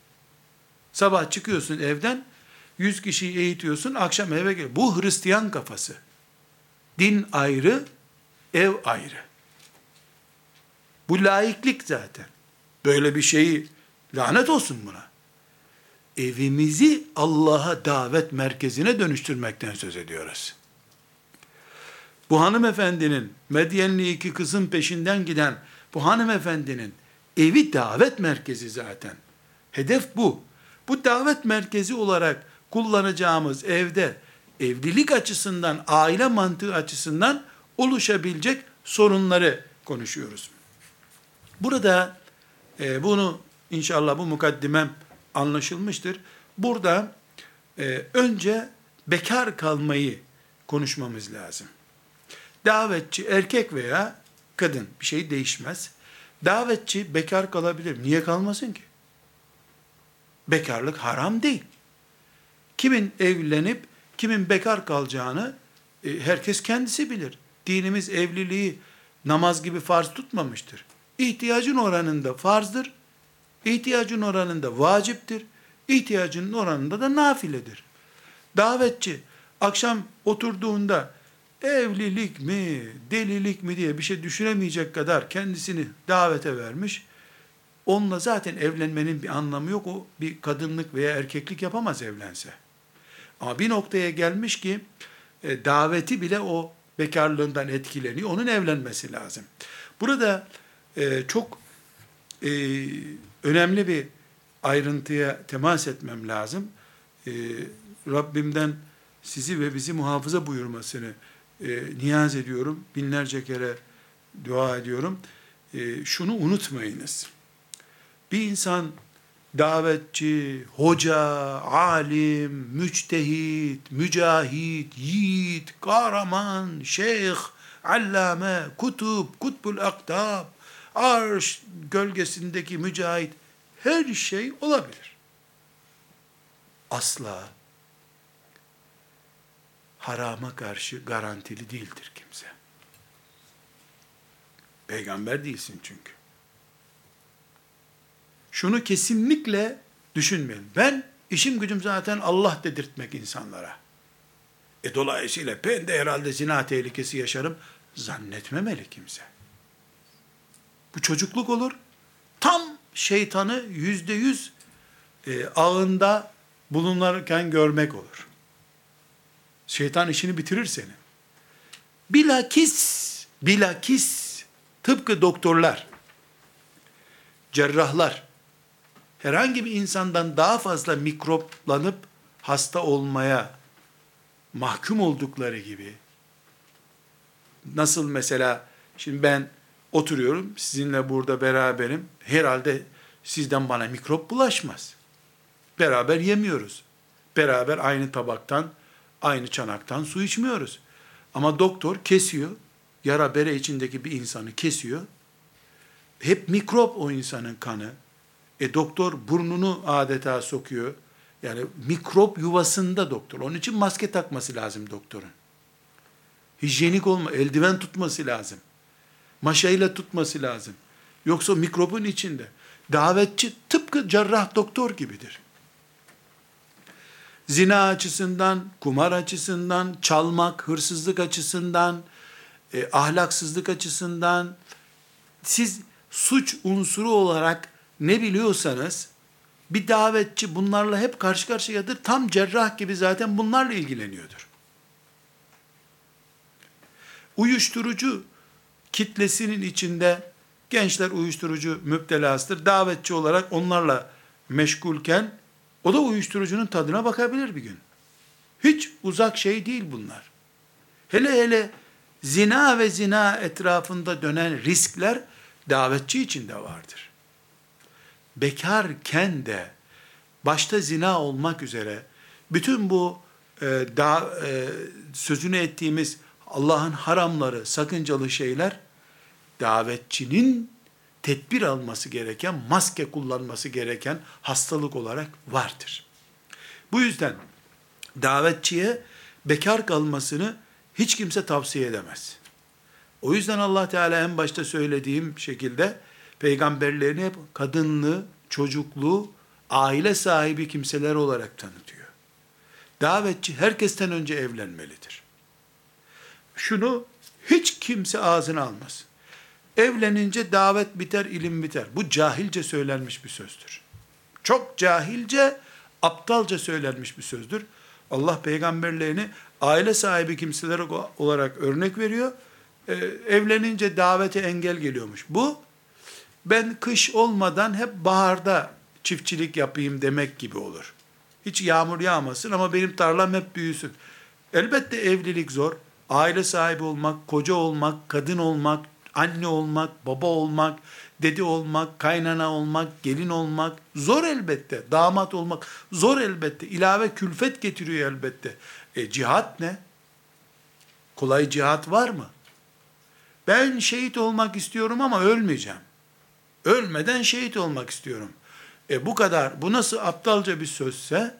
Sabah çıkıyorsun evden, yüz kişiyi eğitiyorsun, akşam eve gel. Bu Hristiyan kafası. Din ayrı, ev ayrı. Bu laiklik zaten. Böyle bir şeyi lanet olsun buna. Evimizi Allah'a davet merkezine dönüştürmekten söz ediyoruz. Bu hanımefendinin, Medyenli iki kızın peşinden giden bu hanımefendinin evi davet merkezi zaten. Hedef bu. Bu davet merkezi olarak kullanacağımız evde evlilik açısından, aile mantığı açısından oluşabilecek sorunları konuşuyoruz. Burada e, bunu inşallah bu mukaddimem anlaşılmıştır. Burada e, önce bekar kalmayı konuşmamız lazım. Davetçi erkek veya kadın bir şey değişmez. Davetçi bekar kalabilir. Niye kalmasın ki? Bekarlık haram değil. Kimin evlenip kimin bekar kalacağını e, herkes kendisi bilir. Dinimiz evliliği namaz gibi farz tutmamıştır. İhtiyacın oranında farzdır, ihtiyacın oranında vaciptir, ihtiyacının oranında da nafiledir. Davetçi akşam oturduğunda evlilik mi, delilik mi diye bir şey düşünemeyecek kadar kendisini davete vermiş. Onunla zaten evlenmenin bir anlamı yok. O bir kadınlık veya erkeklik yapamaz evlense. Ama bir noktaya gelmiş ki e, daveti bile o bekarlığından etkileniyor. Onun evlenmesi lazım. Burada e, çok e, önemli bir ayrıntıya temas etmem lazım. E, Rabbimden sizi ve bizi muhafaza buyurmasını e, niyaz ediyorum. Binlerce kere dua ediyorum. E, şunu unutmayınız. Bir insan davetçi, hoca, alim, müçtehit, mücahit, yiğit, kahraman, şeyh, allame, kutup, kutbul aktab, arş gölgesindeki mücahit, her şey olabilir. Asla harama karşı garantili değildir kimse. Peygamber değilsin çünkü. Şunu kesinlikle düşünmeyin. Ben işim gücüm zaten Allah dedirtmek insanlara. E dolayısıyla ben de herhalde zina tehlikesi yaşarım zannetmemeli kimse. Bu çocukluk olur. Tam şeytanı yüzde yüz e, ağında bulunurken görmek olur. Şeytan işini bitirir seni. Bilakis, bilakis tıpkı doktorlar, cerrahlar, herhangi bir insandan daha fazla mikroplanıp hasta olmaya mahkum oldukları gibi, nasıl mesela, şimdi ben oturuyorum, sizinle burada beraberim, herhalde sizden bana mikrop bulaşmaz. Beraber yemiyoruz. Beraber aynı tabaktan Aynı çanaktan su içmiyoruz. Ama doktor kesiyor, yara bere içindeki bir insanı kesiyor. Hep mikrop o insanın kanı. E doktor burnunu adeta sokuyor. Yani mikrop yuvasında doktor. Onun için maske takması lazım doktorun. Hijyenik olma, eldiven tutması lazım. Maşayla tutması lazım. Yoksa mikrobun içinde. Davetçi tıpkı cerrah doktor gibidir zina açısından, kumar açısından, çalmak, hırsızlık açısından, e, ahlaksızlık açısından, siz suç unsuru olarak ne biliyorsanız, bir davetçi bunlarla hep karşı karşıyadır. Tam cerrah gibi zaten bunlarla ilgileniyordur. Uyuşturucu kitlesinin içinde gençler uyuşturucu müptelasıdır. Davetçi olarak onlarla meşgulken o da uyuşturucunun tadına bakabilir bir gün. Hiç uzak şey değil bunlar. Hele hele zina ve zina etrafında dönen riskler davetçi için de vardır. Bekarken de başta zina olmak üzere bütün bu e, da, e, sözünü ettiğimiz Allah'ın haramları, sakıncalı şeyler davetçinin tedbir alması gereken, maske kullanması gereken hastalık olarak vardır. Bu yüzden davetçiye bekar kalmasını hiç kimse tavsiye edemez. O yüzden Allah Teala en başta söylediğim şekilde peygamberlerini hep kadınlı, çocuklu, aile sahibi kimseler olarak tanıtıyor. Davetçi herkesten önce evlenmelidir. Şunu hiç kimse ağzına almasın. Evlenince davet biter, ilim biter. Bu cahilce söylenmiş bir sözdür. Çok cahilce, aptalca söylenmiş bir sözdür. Allah peygamberlerini aile sahibi kimseler olarak örnek veriyor. Ee, evlenince davete engel geliyormuş. Bu, ben kış olmadan hep baharda çiftçilik yapayım demek gibi olur. Hiç yağmur yağmasın ama benim tarlam hep büyüsün. Elbette evlilik zor. Aile sahibi olmak, koca olmak, kadın olmak, anne olmak, baba olmak, dede olmak, kaynana olmak, gelin olmak zor elbette. Damat olmak zor elbette. İlave külfet getiriyor elbette. E cihat ne? Kolay cihat var mı? Ben şehit olmak istiyorum ama ölmeyeceğim. Ölmeden şehit olmak istiyorum. E bu kadar, bu nasıl aptalca bir sözse,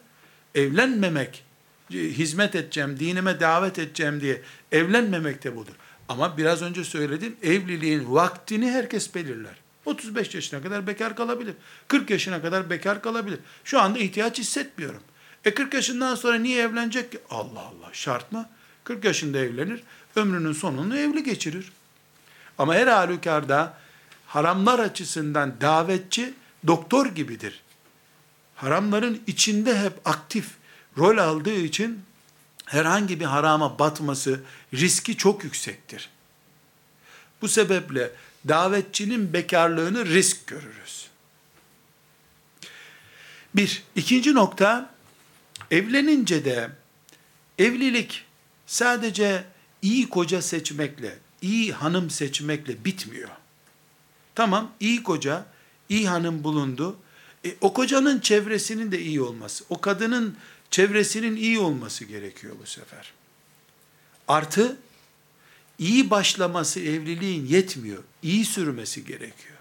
evlenmemek, hizmet edeceğim, dinime davet edeceğim diye evlenmemek de budur. Ama biraz önce söyledim, evliliğin vaktini herkes belirler. 35 yaşına kadar bekar kalabilir. 40 yaşına kadar bekar kalabilir. Şu anda ihtiyaç hissetmiyorum. E 40 yaşından sonra niye evlenecek ki? Allah Allah şart mı? 40 yaşında evlenir, ömrünün sonunu evli geçirir. Ama her halükarda haramlar açısından davetçi doktor gibidir. Haramların içinde hep aktif rol aldığı için herhangi bir harama batması riski çok yüksektir. Bu sebeple davetçinin bekarlığını risk görürüz. Bir. ikinci nokta, evlenince de evlilik sadece iyi koca seçmekle, iyi hanım seçmekle bitmiyor. Tamam, iyi koca, iyi hanım bulundu. E, o kocanın çevresinin de iyi olması, o kadının çevresinin iyi olması gerekiyor bu sefer. Artı, iyi başlaması evliliğin yetmiyor. İyi sürmesi gerekiyor.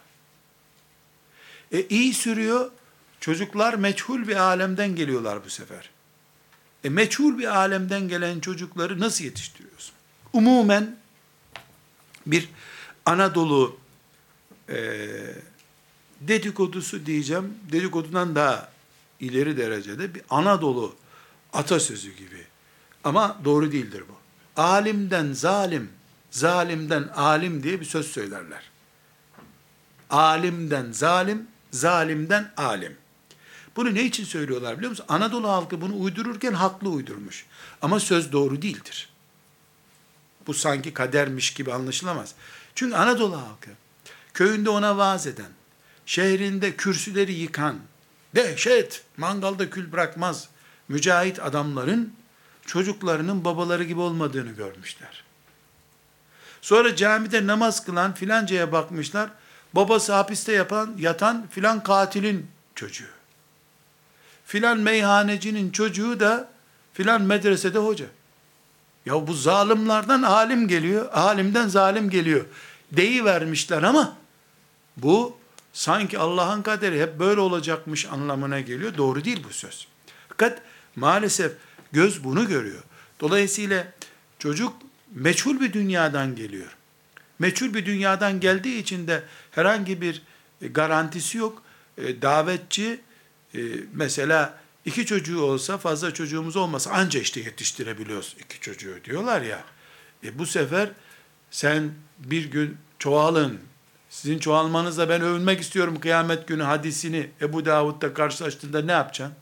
E iyi sürüyor, çocuklar meçhul bir alemden geliyorlar bu sefer. E meçhul bir alemden gelen çocukları nasıl yetiştiriyorsun? Umumen bir Anadolu e, dedikodusu diyeceğim, dedikodudan daha ileri derecede bir Anadolu atasözü gibi. Ama doğru değildir bu. Alimden zalim, zalimden alim diye bir söz söylerler. Alimden zalim, zalimden alim. Bunu ne için söylüyorlar biliyor musun? Anadolu halkı bunu uydururken haklı uydurmuş. Ama söz doğru değildir. Bu sanki kadermiş gibi anlaşılamaz. Çünkü Anadolu halkı köyünde ona vaaz eden, şehrinde kürsüleri yıkan, dehşet, mangalda kül bırakmaz, mücahit adamların çocuklarının babaları gibi olmadığını görmüşler. Sonra camide namaz kılan filancaya bakmışlar, babası hapiste yapan, yatan filan katilin çocuğu. Filan meyhanecinin çocuğu da filan medresede hoca. Ya bu zalimlerden alim geliyor, alimden zalim geliyor. Deyi vermişler ama bu sanki Allah'ın kaderi hep böyle olacakmış anlamına geliyor. Doğru değil bu söz. Fakat maalesef göz bunu görüyor. Dolayısıyla çocuk meçhul bir dünyadan geliyor. Meçhul bir dünyadan geldiği için de herhangi bir e, garantisi yok. E, davetçi e, mesela iki çocuğu olsa fazla çocuğumuz olmasa anca işte yetiştirebiliyoruz iki çocuğu diyorlar ya. E bu sefer sen bir gün çoğalın, sizin çoğalmanızla ben övünmek istiyorum kıyamet günü hadisini Ebu Davud'da karşılaştığında ne yapacaksın?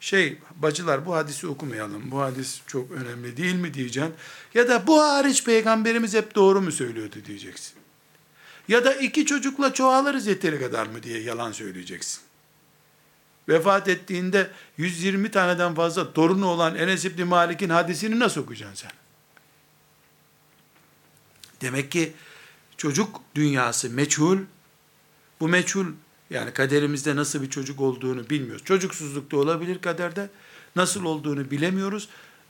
Şey, bacılar bu hadisi okumayalım, bu hadis çok önemli değil mi diyeceksin. Ya da bu hariç peygamberimiz hep doğru mu söylüyordu diyeceksin. Ya da iki çocukla çoğalırız yeteri kadar mı diye yalan söyleyeceksin. Vefat ettiğinde 120 taneden fazla torunu olan Enes İbni Malik'in hadisini nasıl okuyacaksın sen? Demek ki çocuk dünyası meçhul. Bu meçhul yani kaderimizde nasıl bir çocuk olduğunu bilmiyoruz. Çocuksuzluk da olabilir kaderde. Nasıl olduğunu bilemiyoruz.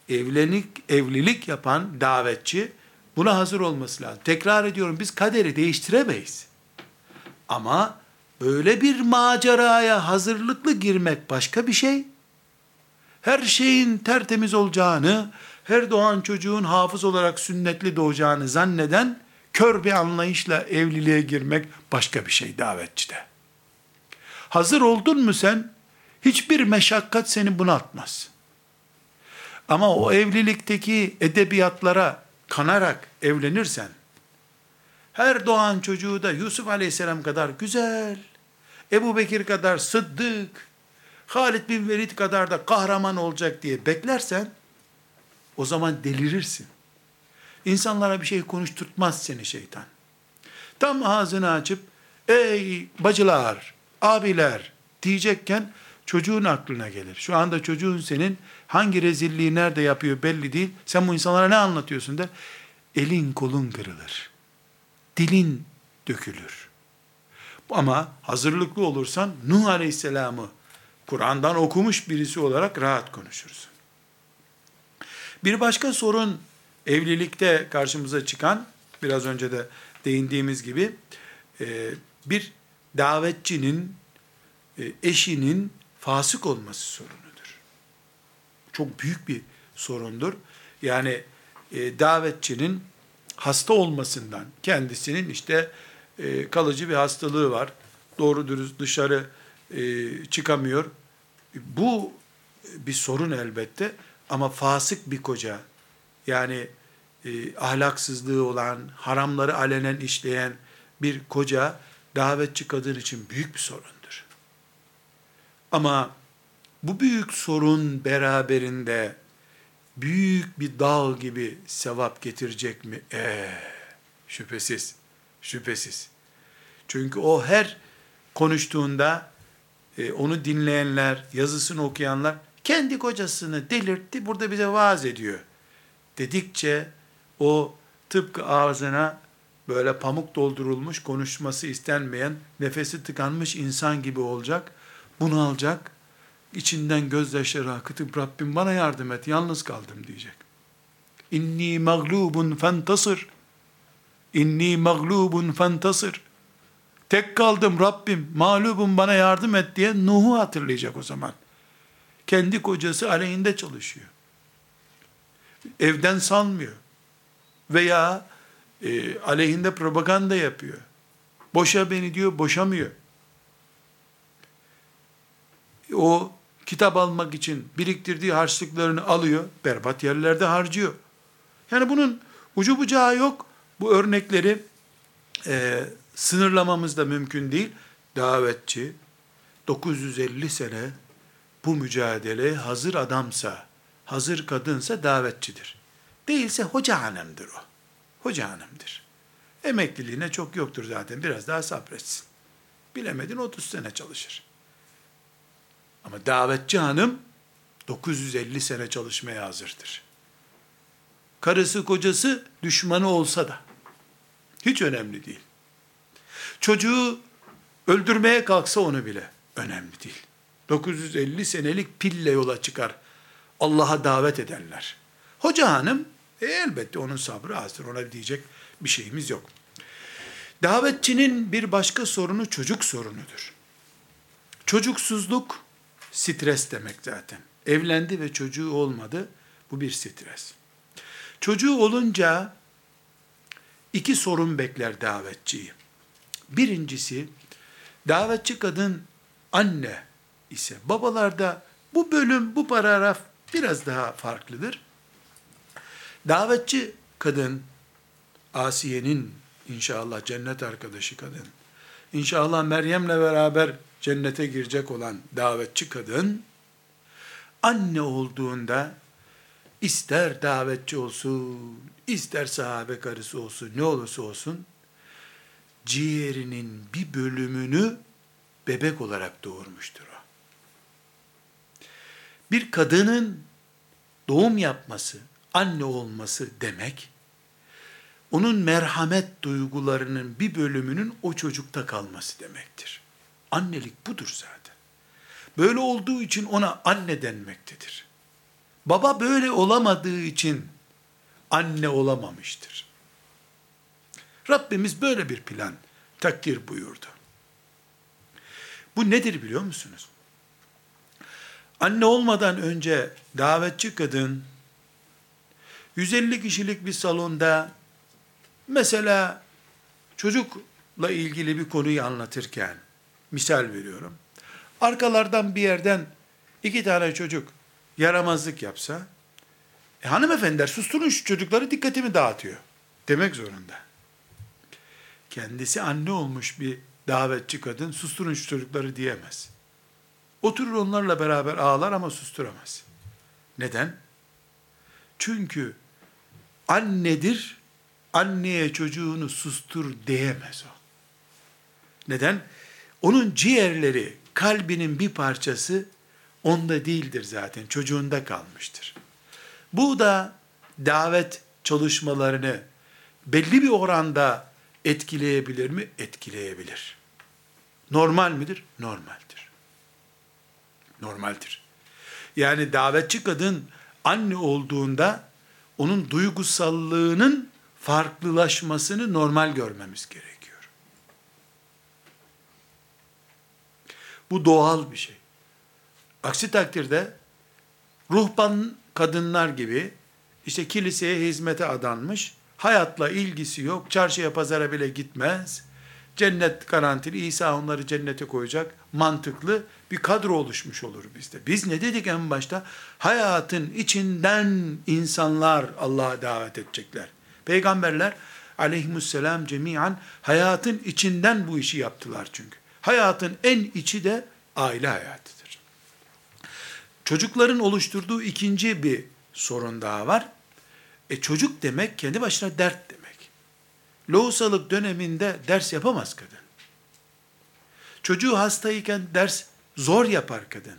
evlilik, evlilik yapan davetçi buna hazır olması lazım. Tekrar ediyorum biz kaderi değiştiremeyiz. Ama böyle bir maceraya hazırlıklı girmek başka bir şey. Her şeyin tertemiz olacağını, her doğan çocuğun hafız olarak sünnetli doğacağını zanneden kör bir anlayışla evliliğe girmek başka bir şey davetçide. Hazır oldun mu sen? Hiçbir meşakkat seni bunaltmaz. Ama o evlilikteki edebiyatlara kanarak evlenirsen, her doğan çocuğu da Yusuf Aleyhisselam kadar güzel, Ebu Bekir kadar sıddık, Halid bin Velid kadar da kahraman olacak diye beklersen, o zaman delirirsin. İnsanlara bir şey konuşturtmaz seni şeytan. Tam ağzını açıp, ey bacılar, abiler diyecekken, çocuğun aklına gelir. Şu anda çocuğun senin hangi rezilliği nerede yapıyor belli değil. Sen bu insanlara ne anlatıyorsun der. Elin kolun kırılır. Dilin dökülür. Ama hazırlıklı olursan Nuh Aleyhisselam'ı Kur'an'dan okumuş birisi olarak rahat konuşursun. Bir başka sorun evlilikte karşımıza çıkan, biraz önce de değindiğimiz gibi, e, bir davetçinin e, eşinin fasık olması sorunudur. Çok büyük bir sorundur. Yani e, davetçinin hasta olmasından, kendisinin işte kalıcı bir hastalığı var, doğru dürüst dışarı çıkamıyor. Bu bir sorun elbette ama fasık bir koca, yani e, ahlaksızlığı olan, haramları alenen işleyen bir koca davetçi kadın için büyük bir sorundur. Ama bu büyük sorun beraberinde büyük bir dağ gibi sevap getirecek mi? Ee, şüphesiz, şüphesiz. Çünkü o her konuştuğunda e, onu dinleyenler, yazısını okuyanlar kendi kocasını delirtti, burada bize vaaz ediyor dedikçe o tıpkı ağzına böyle pamuk doldurulmuş, konuşması istenmeyen, nefesi tıkanmış insan gibi olacak, bunu alacak, içinden gözyaşları akıtıp Rabbim bana yardım et, yalnız kaldım diyecek. İnni mağlubun fentasır. İnni mağlubun fentasır. Tek kaldım Rabbim, mağlubum bana yardım et diye Nuh'u hatırlayacak o zaman. Kendi kocası aleyhinde çalışıyor evden salmıyor. Veya e, aleyhinde propaganda yapıyor. Boşa beni diyor, boşamıyor. O kitap almak için biriktirdiği harçlıklarını alıyor, berbat yerlerde harcıyor. Yani bunun ucu bucağı yok. Bu örnekleri e, sınırlamamız da mümkün değil. Davetçi 950 sene bu mücadele hazır adamsa, hazır kadınsa davetçidir. Değilse hoca hanımdır o. Hoca hanımdır. Emekliliğine çok yoktur zaten. Biraz daha sabretsin. Bilemedin 30 sene çalışır. Ama davetçi hanım 950 sene çalışmaya hazırdır. Karısı kocası düşmanı olsa da hiç önemli değil. Çocuğu öldürmeye kalksa onu bile önemli değil. 950 senelik pille yola çıkar Allah'a davet edenler. Hoca hanım e, elbette onun sabrı azdır. Ona diyecek bir şeyimiz yok. Davetçinin bir başka sorunu çocuk sorunudur. Çocuksuzluk stres demek zaten. Evlendi ve çocuğu olmadı. Bu bir stres. Çocuğu olunca iki sorun bekler davetçiyi. Birincisi davetçi kadın anne ise babalarda bu bölüm bu paragraf biraz daha farklıdır. Davetçi kadın, Asiye'nin inşallah cennet arkadaşı kadın, inşallah Meryem'le beraber cennete girecek olan davetçi kadın, anne olduğunda ister davetçi olsun, ister sahabe karısı olsun, ne olursa olsun, ciğerinin bir bölümünü bebek olarak doğurmuştur bir kadının doğum yapması, anne olması demek, onun merhamet duygularının bir bölümünün o çocukta kalması demektir. Annelik budur zaten. Böyle olduğu için ona anne denmektedir. Baba böyle olamadığı için anne olamamıştır. Rabbimiz böyle bir plan takdir buyurdu. Bu nedir biliyor musunuz? Anne olmadan önce davetçi kadın 150 kişilik bir salonda mesela çocukla ilgili bir konuyu anlatırken misal veriyorum. Arkalardan bir yerden iki tane çocuk yaramazlık yapsa e, hanımefendiler susturun şu çocukları dikkatimi dağıtıyor demek zorunda. Kendisi anne olmuş bir davetçi kadın susturun şu çocukları diyemez. Oturur onlarla beraber ağlar ama susturamaz. Neden? Çünkü annedir, anneye çocuğunu sustur diyemez o. Neden? Onun ciğerleri, kalbinin bir parçası onda değildir zaten, çocuğunda kalmıştır. Bu da davet çalışmalarını belli bir oranda etkileyebilir mi? Etkileyebilir. Normal midir? Normaldir. Normaldir. Yani davetçi kadın anne olduğunda onun duygusallığının farklılaşmasını normal görmemiz gerekiyor. Bu doğal bir şey. Aksi takdirde ruhban kadınlar gibi işte kiliseye hizmete adanmış, hayatla ilgisi yok, çarşıya pazara bile gitmez, cennet garantili, İsa onları cennete koyacak mantıklı bir kadro oluşmuş olur bizde. Biz ne dedik en başta? Hayatın içinden insanlar Allah'a davet edecekler. Peygamberler aleyhisselam cemiyen hayatın içinden bu işi yaptılar çünkü. Hayatın en içi de aile hayatıdır. Çocukların oluşturduğu ikinci bir sorun daha var. E çocuk demek kendi başına dert demek. Lohusalık döneminde ders yapamaz kadın. Çocuğu hastayken ders zor yapar kadın.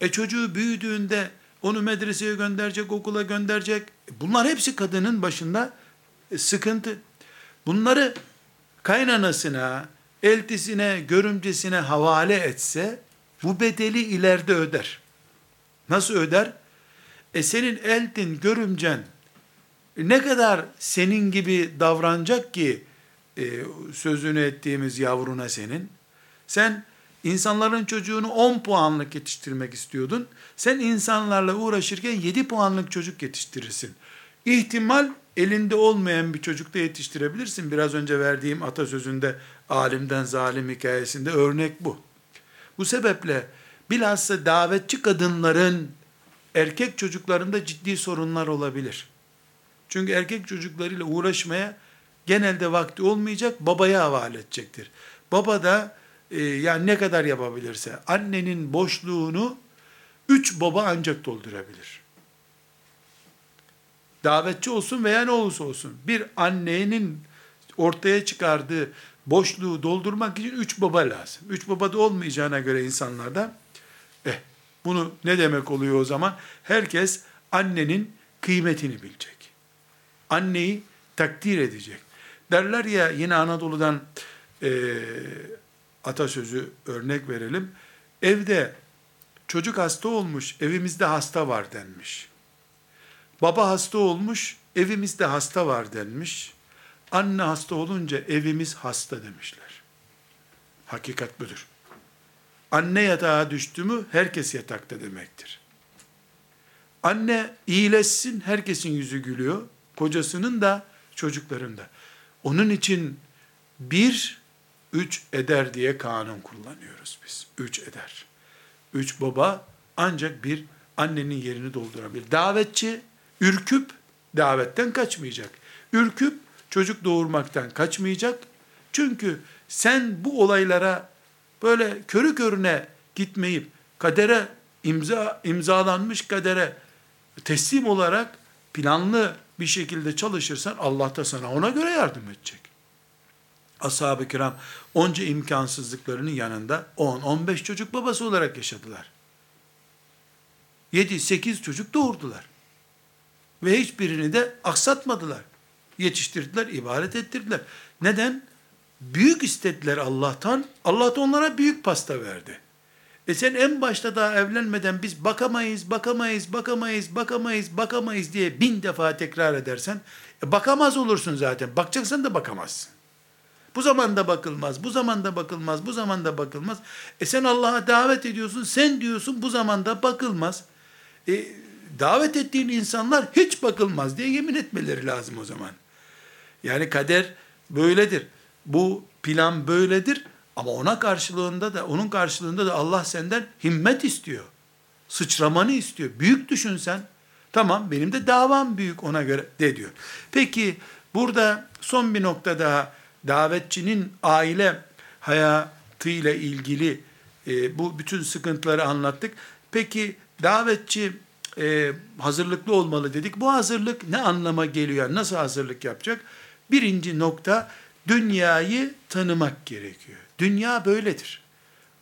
E çocuğu büyüdüğünde onu medreseye gönderecek, okula gönderecek. Bunlar hepsi kadının başında e, sıkıntı. Bunları kaynanasına, eltisine, görümcesine havale etse bu bedeli ileride öder. Nasıl öder? E senin eltin, görümcen ne kadar senin gibi davranacak ki e, sözünü ettiğimiz yavruna senin? Sen insanların çocuğunu 10 puanlık yetiştirmek istiyordun. Sen insanlarla uğraşırken 7 puanlık çocuk yetiştirirsin. İhtimal elinde olmayan bir çocuk da yetiştirebilirsin. Biraz önce verdiğim atasözünde alimden zalim hikayesinde örnek bu. Bu sebeple bilhassa davetçi kadınların erkek çocuklarında ciddi sorunlar olabilir. Çünkü erkek çocuklarıyla uğraşmaya genelde vakti olmayacak, babaya havale edecektir. Baba da e, yani ne kadar yapabilirse annenin boşluğunu üç baba ancak doldurabilir. Davetçi olsun veya ne olursa olsun bir annenin ortaya çıkardığı boşluğu doldurmak için üç baba lazım. Üç baba da olmayacağına göre insanlarda eh bunu ne demek oluyor o zaman? Herkes annenin kıymetini bilecek anneyi takdir edecek. Derler ya yine Anadolu'dan e, atasözü örnek verelim. Evde çocuk hasta olmuş, evimizde hasta var denmiş. Baba hasta olmuş, evimizde hasta var denmiş. Anne hasta olunca evimiz hasta demişler. Hakikat budur. Anne yatağa düştü mü herkes yatakta demektir. Anne iyileşsin herkesin yüzü gülüyor kocasının da çocukların da. Onun için bir, üç eder diye kanun kullanıyoruz biz. Üç eder. Üç baba ancak bir annenin yerini doldurabilir. Davetçi ürküp davetten kaçmayacak. Ürküp çocuk doğurmaktan kaçmayacak. Çünkü sen bu olaylara böyle körü körüne gitmeyip kadere imza imzalanmış kadere teslim olarak planlı bir şekilde çalışırsan Allah da sana ona göre yardım edecek. Ashab-ı kiram onca imkansızlıklarının yanında 10-15 çocuk babası olarak yaşadılar. 7-8 çocuk doğurdular. Ve hiçbirini de aksatmadılar. Yetiştirdiler, ibaret ettirdiler. Neden? Büyük istediler Allah'tan. Allah da onlara büyük pasta verdi. E sen en başta daha evlenmeden biz bakamayız, bakamayız, bakamayız, bakamayız, bakamayız diye bin defa tekrar edersen, e bakamaz olursun zaten. Bakacaksan da bakamazsın. Bu zamanda bakılmaz, bu zamanda bakılmaz, bu zamanda bakılmaz. E sen Allah'a davet ediyorsun, sen diyorsun bu zamanda bakılmaz. E, davet ettiğin insanlar hiç bakılmaz diye yemin etmeleri lazım o zaman. Yani kader böyledir. Bu plan böyledir. Ama ona karşılığında da, onun karşılığında da Allah senden himmet istiyor. Sıçramanı istiyor. Büyük düşünsen, tamam benim de davam büyük ona göre de diyor. Peki burada son bir nokta daha davetçinin aile hayatıyla ilgili e, bu bütün sıkıntıları anlattık. Peki davetçi e, hazırlıklı olmalı dedik. Bu hazırlık ne anlama geliyor? Nasıl hazırlık yapacak? Birinci nokta dünyayı tanımak gerekiyor. Dünya böyledir.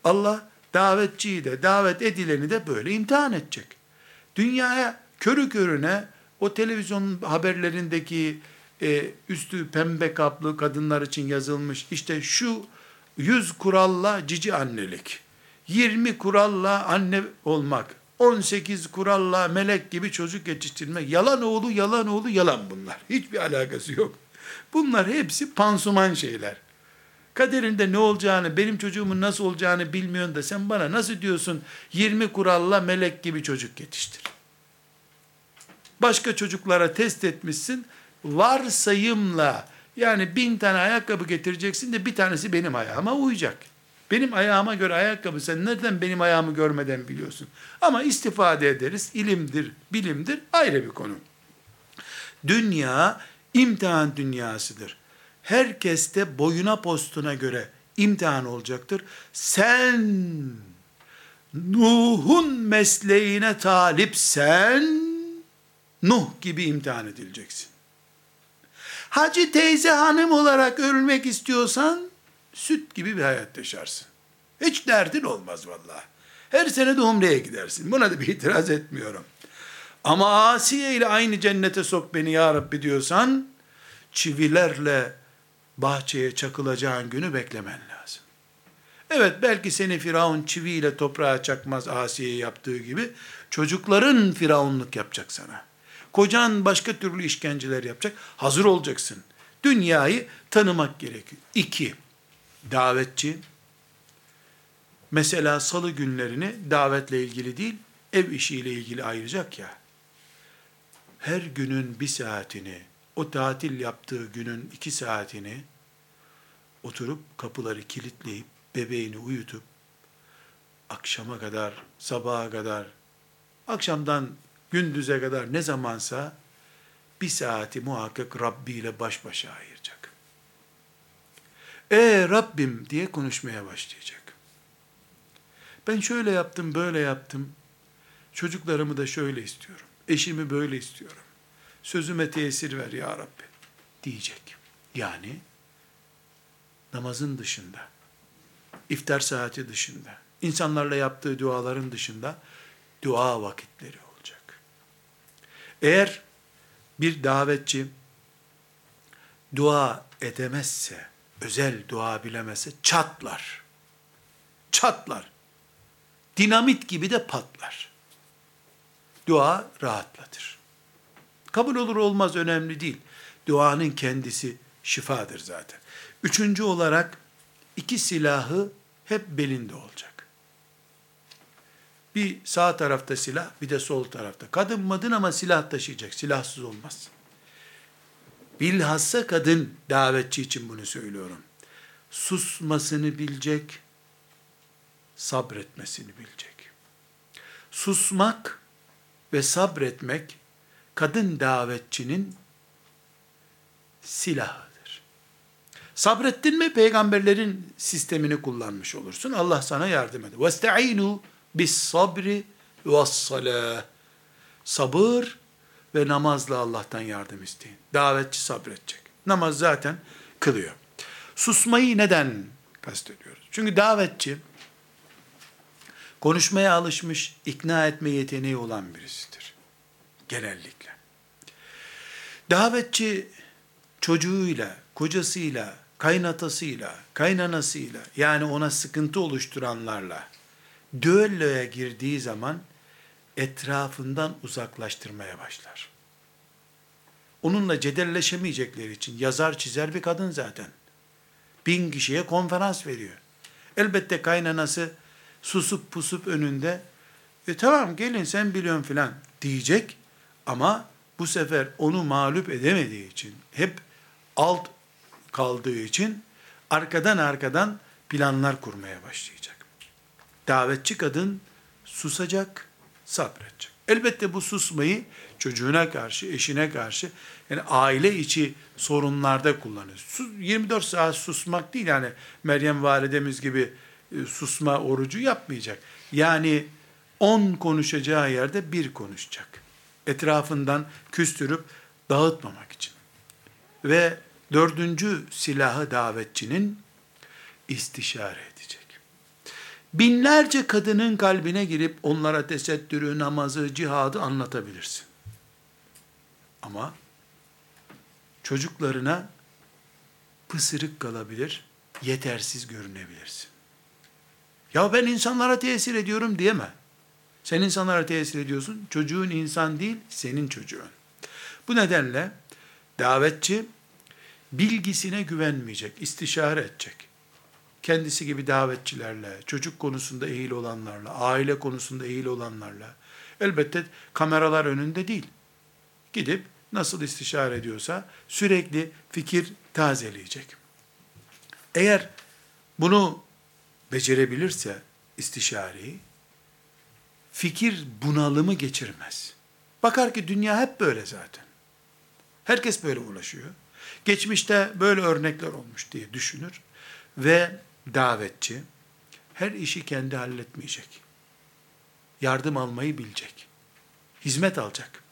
Allah davetçiyi de davet edileni de böyle imtihan edecek. Dünyaya körü körüne o televizyon haberlerindeki e, üstü pembe kaplı kadınlar için yazılmış işte şu 100 kuralla cici annelik, 20 kuralla anne olmak, 18 kuralla melek gibi çocuk yetiştirmek, yalan oğlu, yalan oğlu, yalan bunlar. Hiçbir alakası yok. Bunlar hepsi pansuman şeyler. Kaderinde ne olacağını, benim çocuğumun nasıl olacağını bilmiyorsun da sen bana nasıl diyorsun 20 kuralla melek gibi çocuk yetiştir. Başka çocuklara test etmişsin, varsayımla yani bin tane ayakkabı getireceksin de bir tanesi benim ayağıma uyacak. Benim ayağıma göre ayakkabı sen nereden benim ayağımı görmeden biliyorsun. Ama istifade ederiz. ilimdir, bilimdir ayrı bir konu. Dünya imtihan dünyasıdır. Herkes de boyuna postuna göre imtihan olacaktır. Sen Nuh'un mesleğine talipsen Nuh gibi imtihan edileceksin. Hacı teyze hanım olarak ölmek istiyorsan süt gibi bir hayat yaşarsın. Hiç derdin olmaz vallahi. Her sene de umreye gidersin. Buna da bir itiraz etmiyorum. Ama Asiye ile aynı cennete sok beni ya Rabbi diyorsan, çivilerle bahçeye çakılacağın günü beklemen lazım. Evet belki seni Firavun çiviyle toprağa çakmaz Asiye yaptığı gibi, çocukların Firavunluk yapacak sana. Kocan başka türlü işkenceler yapacak. Hazır olacaksın. Dünyayı tanımak gerekiyor. İki, davetçi, mesela salı günlerini davetle ilgili değil, ev işiyle ilgili ayıracak ya, her günün bir saatini, o tatil yaptığı günün iki saatini, oturup kapıları kilitleyip, bebeğini uyutup, akşama kadar, sabaha kadar, akşamdan gündüze kadar ne zamansa, bir saati muhakkak Rabbi ile baş başa ayıracak. E Rabbim diye konuşmaya başlayacak. Ben şöyle yaptım, böyle yaptım. Çocuklarımı da şöyle istiyorum. Eşimi böyle istiyorum. Sözüme tesir ver ya Rabbi diyecek. Yani namazın dışında, iftar saati dışında, insanlarla yaptığı duaların dışında dua vakitleri olacak. Eğer bir davetçi dua edemezse, özel dua bilemezse çatlar. Çatlar. Dinamit gibi de patlar. Dua rahatlatır. Kabul olur olmaz önemli değil. Duanın kendisi şifadır zaten. Üçüncü olarak iki silahı hep belinde olacak. Bir sağ tarafta silah, bir de sol tarafta. Kadın madın ama silah taşıyacak, silahsız olmaz. Bilhassa kadın davetçi için bunu söylüyorum. Susmasını bilecek, sabretmesini bilecek. Susmak ve sabretmek kadın davetçinin silahıdır. Sabrettin mi peygamberlerin sistemini kullanmış olursun. Allah sana yardım eder. وَاسْتَعِينُوا بِالصَّبْرِ وَالصَّلَاةِ Sabır ve namazla Allah'tan yardım isteyin. Davetçi sabredecek. Namaz zaten kılıyor. Susmayı neden kastediyoruz? Çünkü davetçi konuşmaya alışmış, ikna etme yeteneği olan birisidir. Genellikle. Davetçi çocuğuyla, kocasıyla, kaynatasıyla, kaynanasıyla yani ona sıkıntı oluşturanlarla düelloya girdiği zaman etrafından uzaklaştırmaya başlar. Onunla cedelleşemeyecekleri için yazar çizer bir kadın zaten. Bin kişiye konferans veriyor. Elbette kaynanası susup pusup önünde e tamam gelin sen biliyorsun filan diyecek ama bu sefer onu mağlup edemediği için hep alt kaldığı için arkadan arkadan planlar kurmaya başlayacak. Davetçi kadın susacak, sabredecek. Elbette bu susmayı çocuğuna karşı, eşine karşı, yani aile içi sorunlarda kullanır. 24 saat susmak değil yani Meryem validemiz gibi e, susma orucu yapmayacak. Yani 10 konuşacağı yerde bir konuşacak. Etrafından küstürüp dağıtmamak için. Ve dördüncü silahı davetçinin istişare edecek. Binlerce kadının kalbine girip onlara tesettürü, namazı, cihadı anlatabilirsin. Ama çocuklarına pısırık kalabilir, yetersiz görünebilirsin. Ya ben insanlara tesir ediyorum diyeme. Sen insanlara tesir ediyorsun. Çocuğun insan değil, senin çocuğun. Bu nedenle davetçi bilgisine güvenmeyecek, istişare edecek. Kendisi gibi davetçilerle, çocuk konusunda ehil olanlarla, aile konusunda ehil olanlarla, elbette kameralar önünde değil. Gidip nasıl istişare ediyorsa sürekli fikir tazeleyecek. Eğer bunu becerebilirse istişareyi, fikir bunalımı geçirmez. Bakar ki dünya hep böyle zaten. Herkes böyle ulaşıyor. Geçmişte böyle örnekler olmuş diye düşünür ve davetçi her işi kendi halletmeyecek. Yardım almayı bilecek. Hizmet alacak.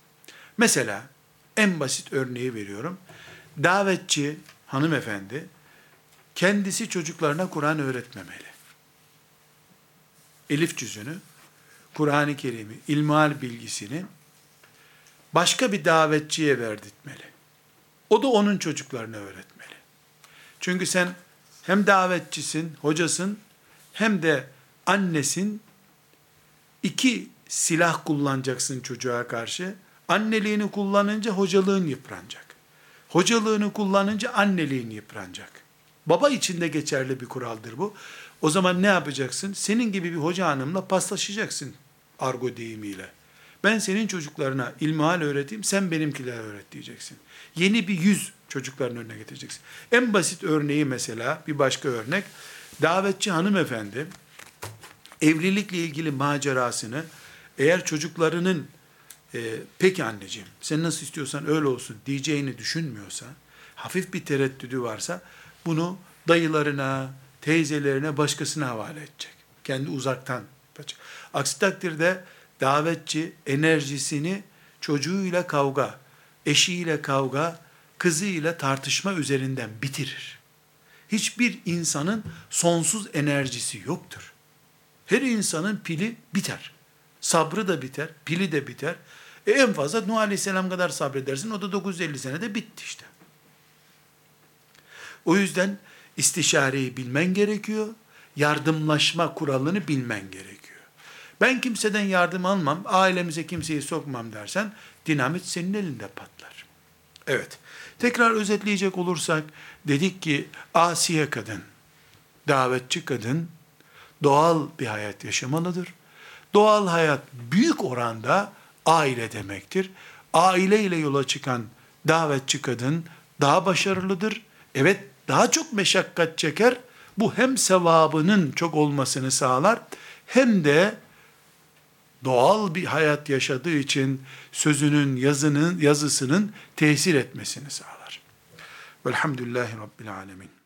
Mesela en basit örneği veriyorum. Davetçi hanımefendi kendisi çocuklarına Kur'an öğretmemeli. Elif cüzünü, Kur'an-ı Kerim'i, ilmihal bilgisini başka bir davetçiye verdirtmeli. O da onun çocuklarına öğretmeli. Çünkü sen hem davetçisin, hocasın, hem de annesin. iki silah kullanacaksın çocuğa karşı. Anneliğini kullanınca hocalığın yıpranacak. Hocalığını kullanınca anneliğin yıpranacak. Baba için de geçerli bir kuraldır bu. O zaman ne yapacaksın? Senin gibi bir hoca hanımla paslaşacaksın argo deyimiyle. Ben senin çocuklarına ilmihal öğreteyim, sen benimkileri öğret diyeceksin. Yeni bir yüz çocukların önüne getireceksin. En basit örneği mesela, bir başka örnek, davetçi hanımefendi, evlilikle ilgili macerasını, eğer çocuklarının, e, peki anneciğim, sen nasıl istiyorsan öyle olsun diyeceğini düşünmüyorsa, hafif bir tereddüdü varsa, bunu dayılarına, teyzelerine, başkasına havale edecek. Kendi uzaktan yapacak. Aksi takdirde, davetçi enerjisini çocuğuyla kavga, eşiyle kavga, kızıyla tartışma üzerinden bitirir. Hiçbir insanın sonsuz enerjisi yoktur. Her insanın pili biter. Sabrı da biter, pili de biter. E en fazla Nuh Aleyhisselam kadar sabredersin. O da 950 senede bitti işte. O yüzden istişareyi bilmen gerekiyor. Yardımlaşma kuralını bilmen gerekiyor. Ben kimseden yardım almam, ailemize kimseyi sokmam dersen dinamit senin elinde patlar. Evet. Tekrar özetleyecek olursak dedik ki asiye kadın, davetçi kadın doğal bir hayat yaşamalıdır. Doğal hayat büyük oranda aile demektir. Aile ile yola çıkan davetçi kadın daha başarılıdır. Evet daha çok meşakkat çeker. Bu hem sevabının çok olmasını sağlar hem de doğal bir hayat yaşadığı için sözünün, yazının, yazısının tesir etmesini sağlar. Velhamdülillahi Rabbil Alemin.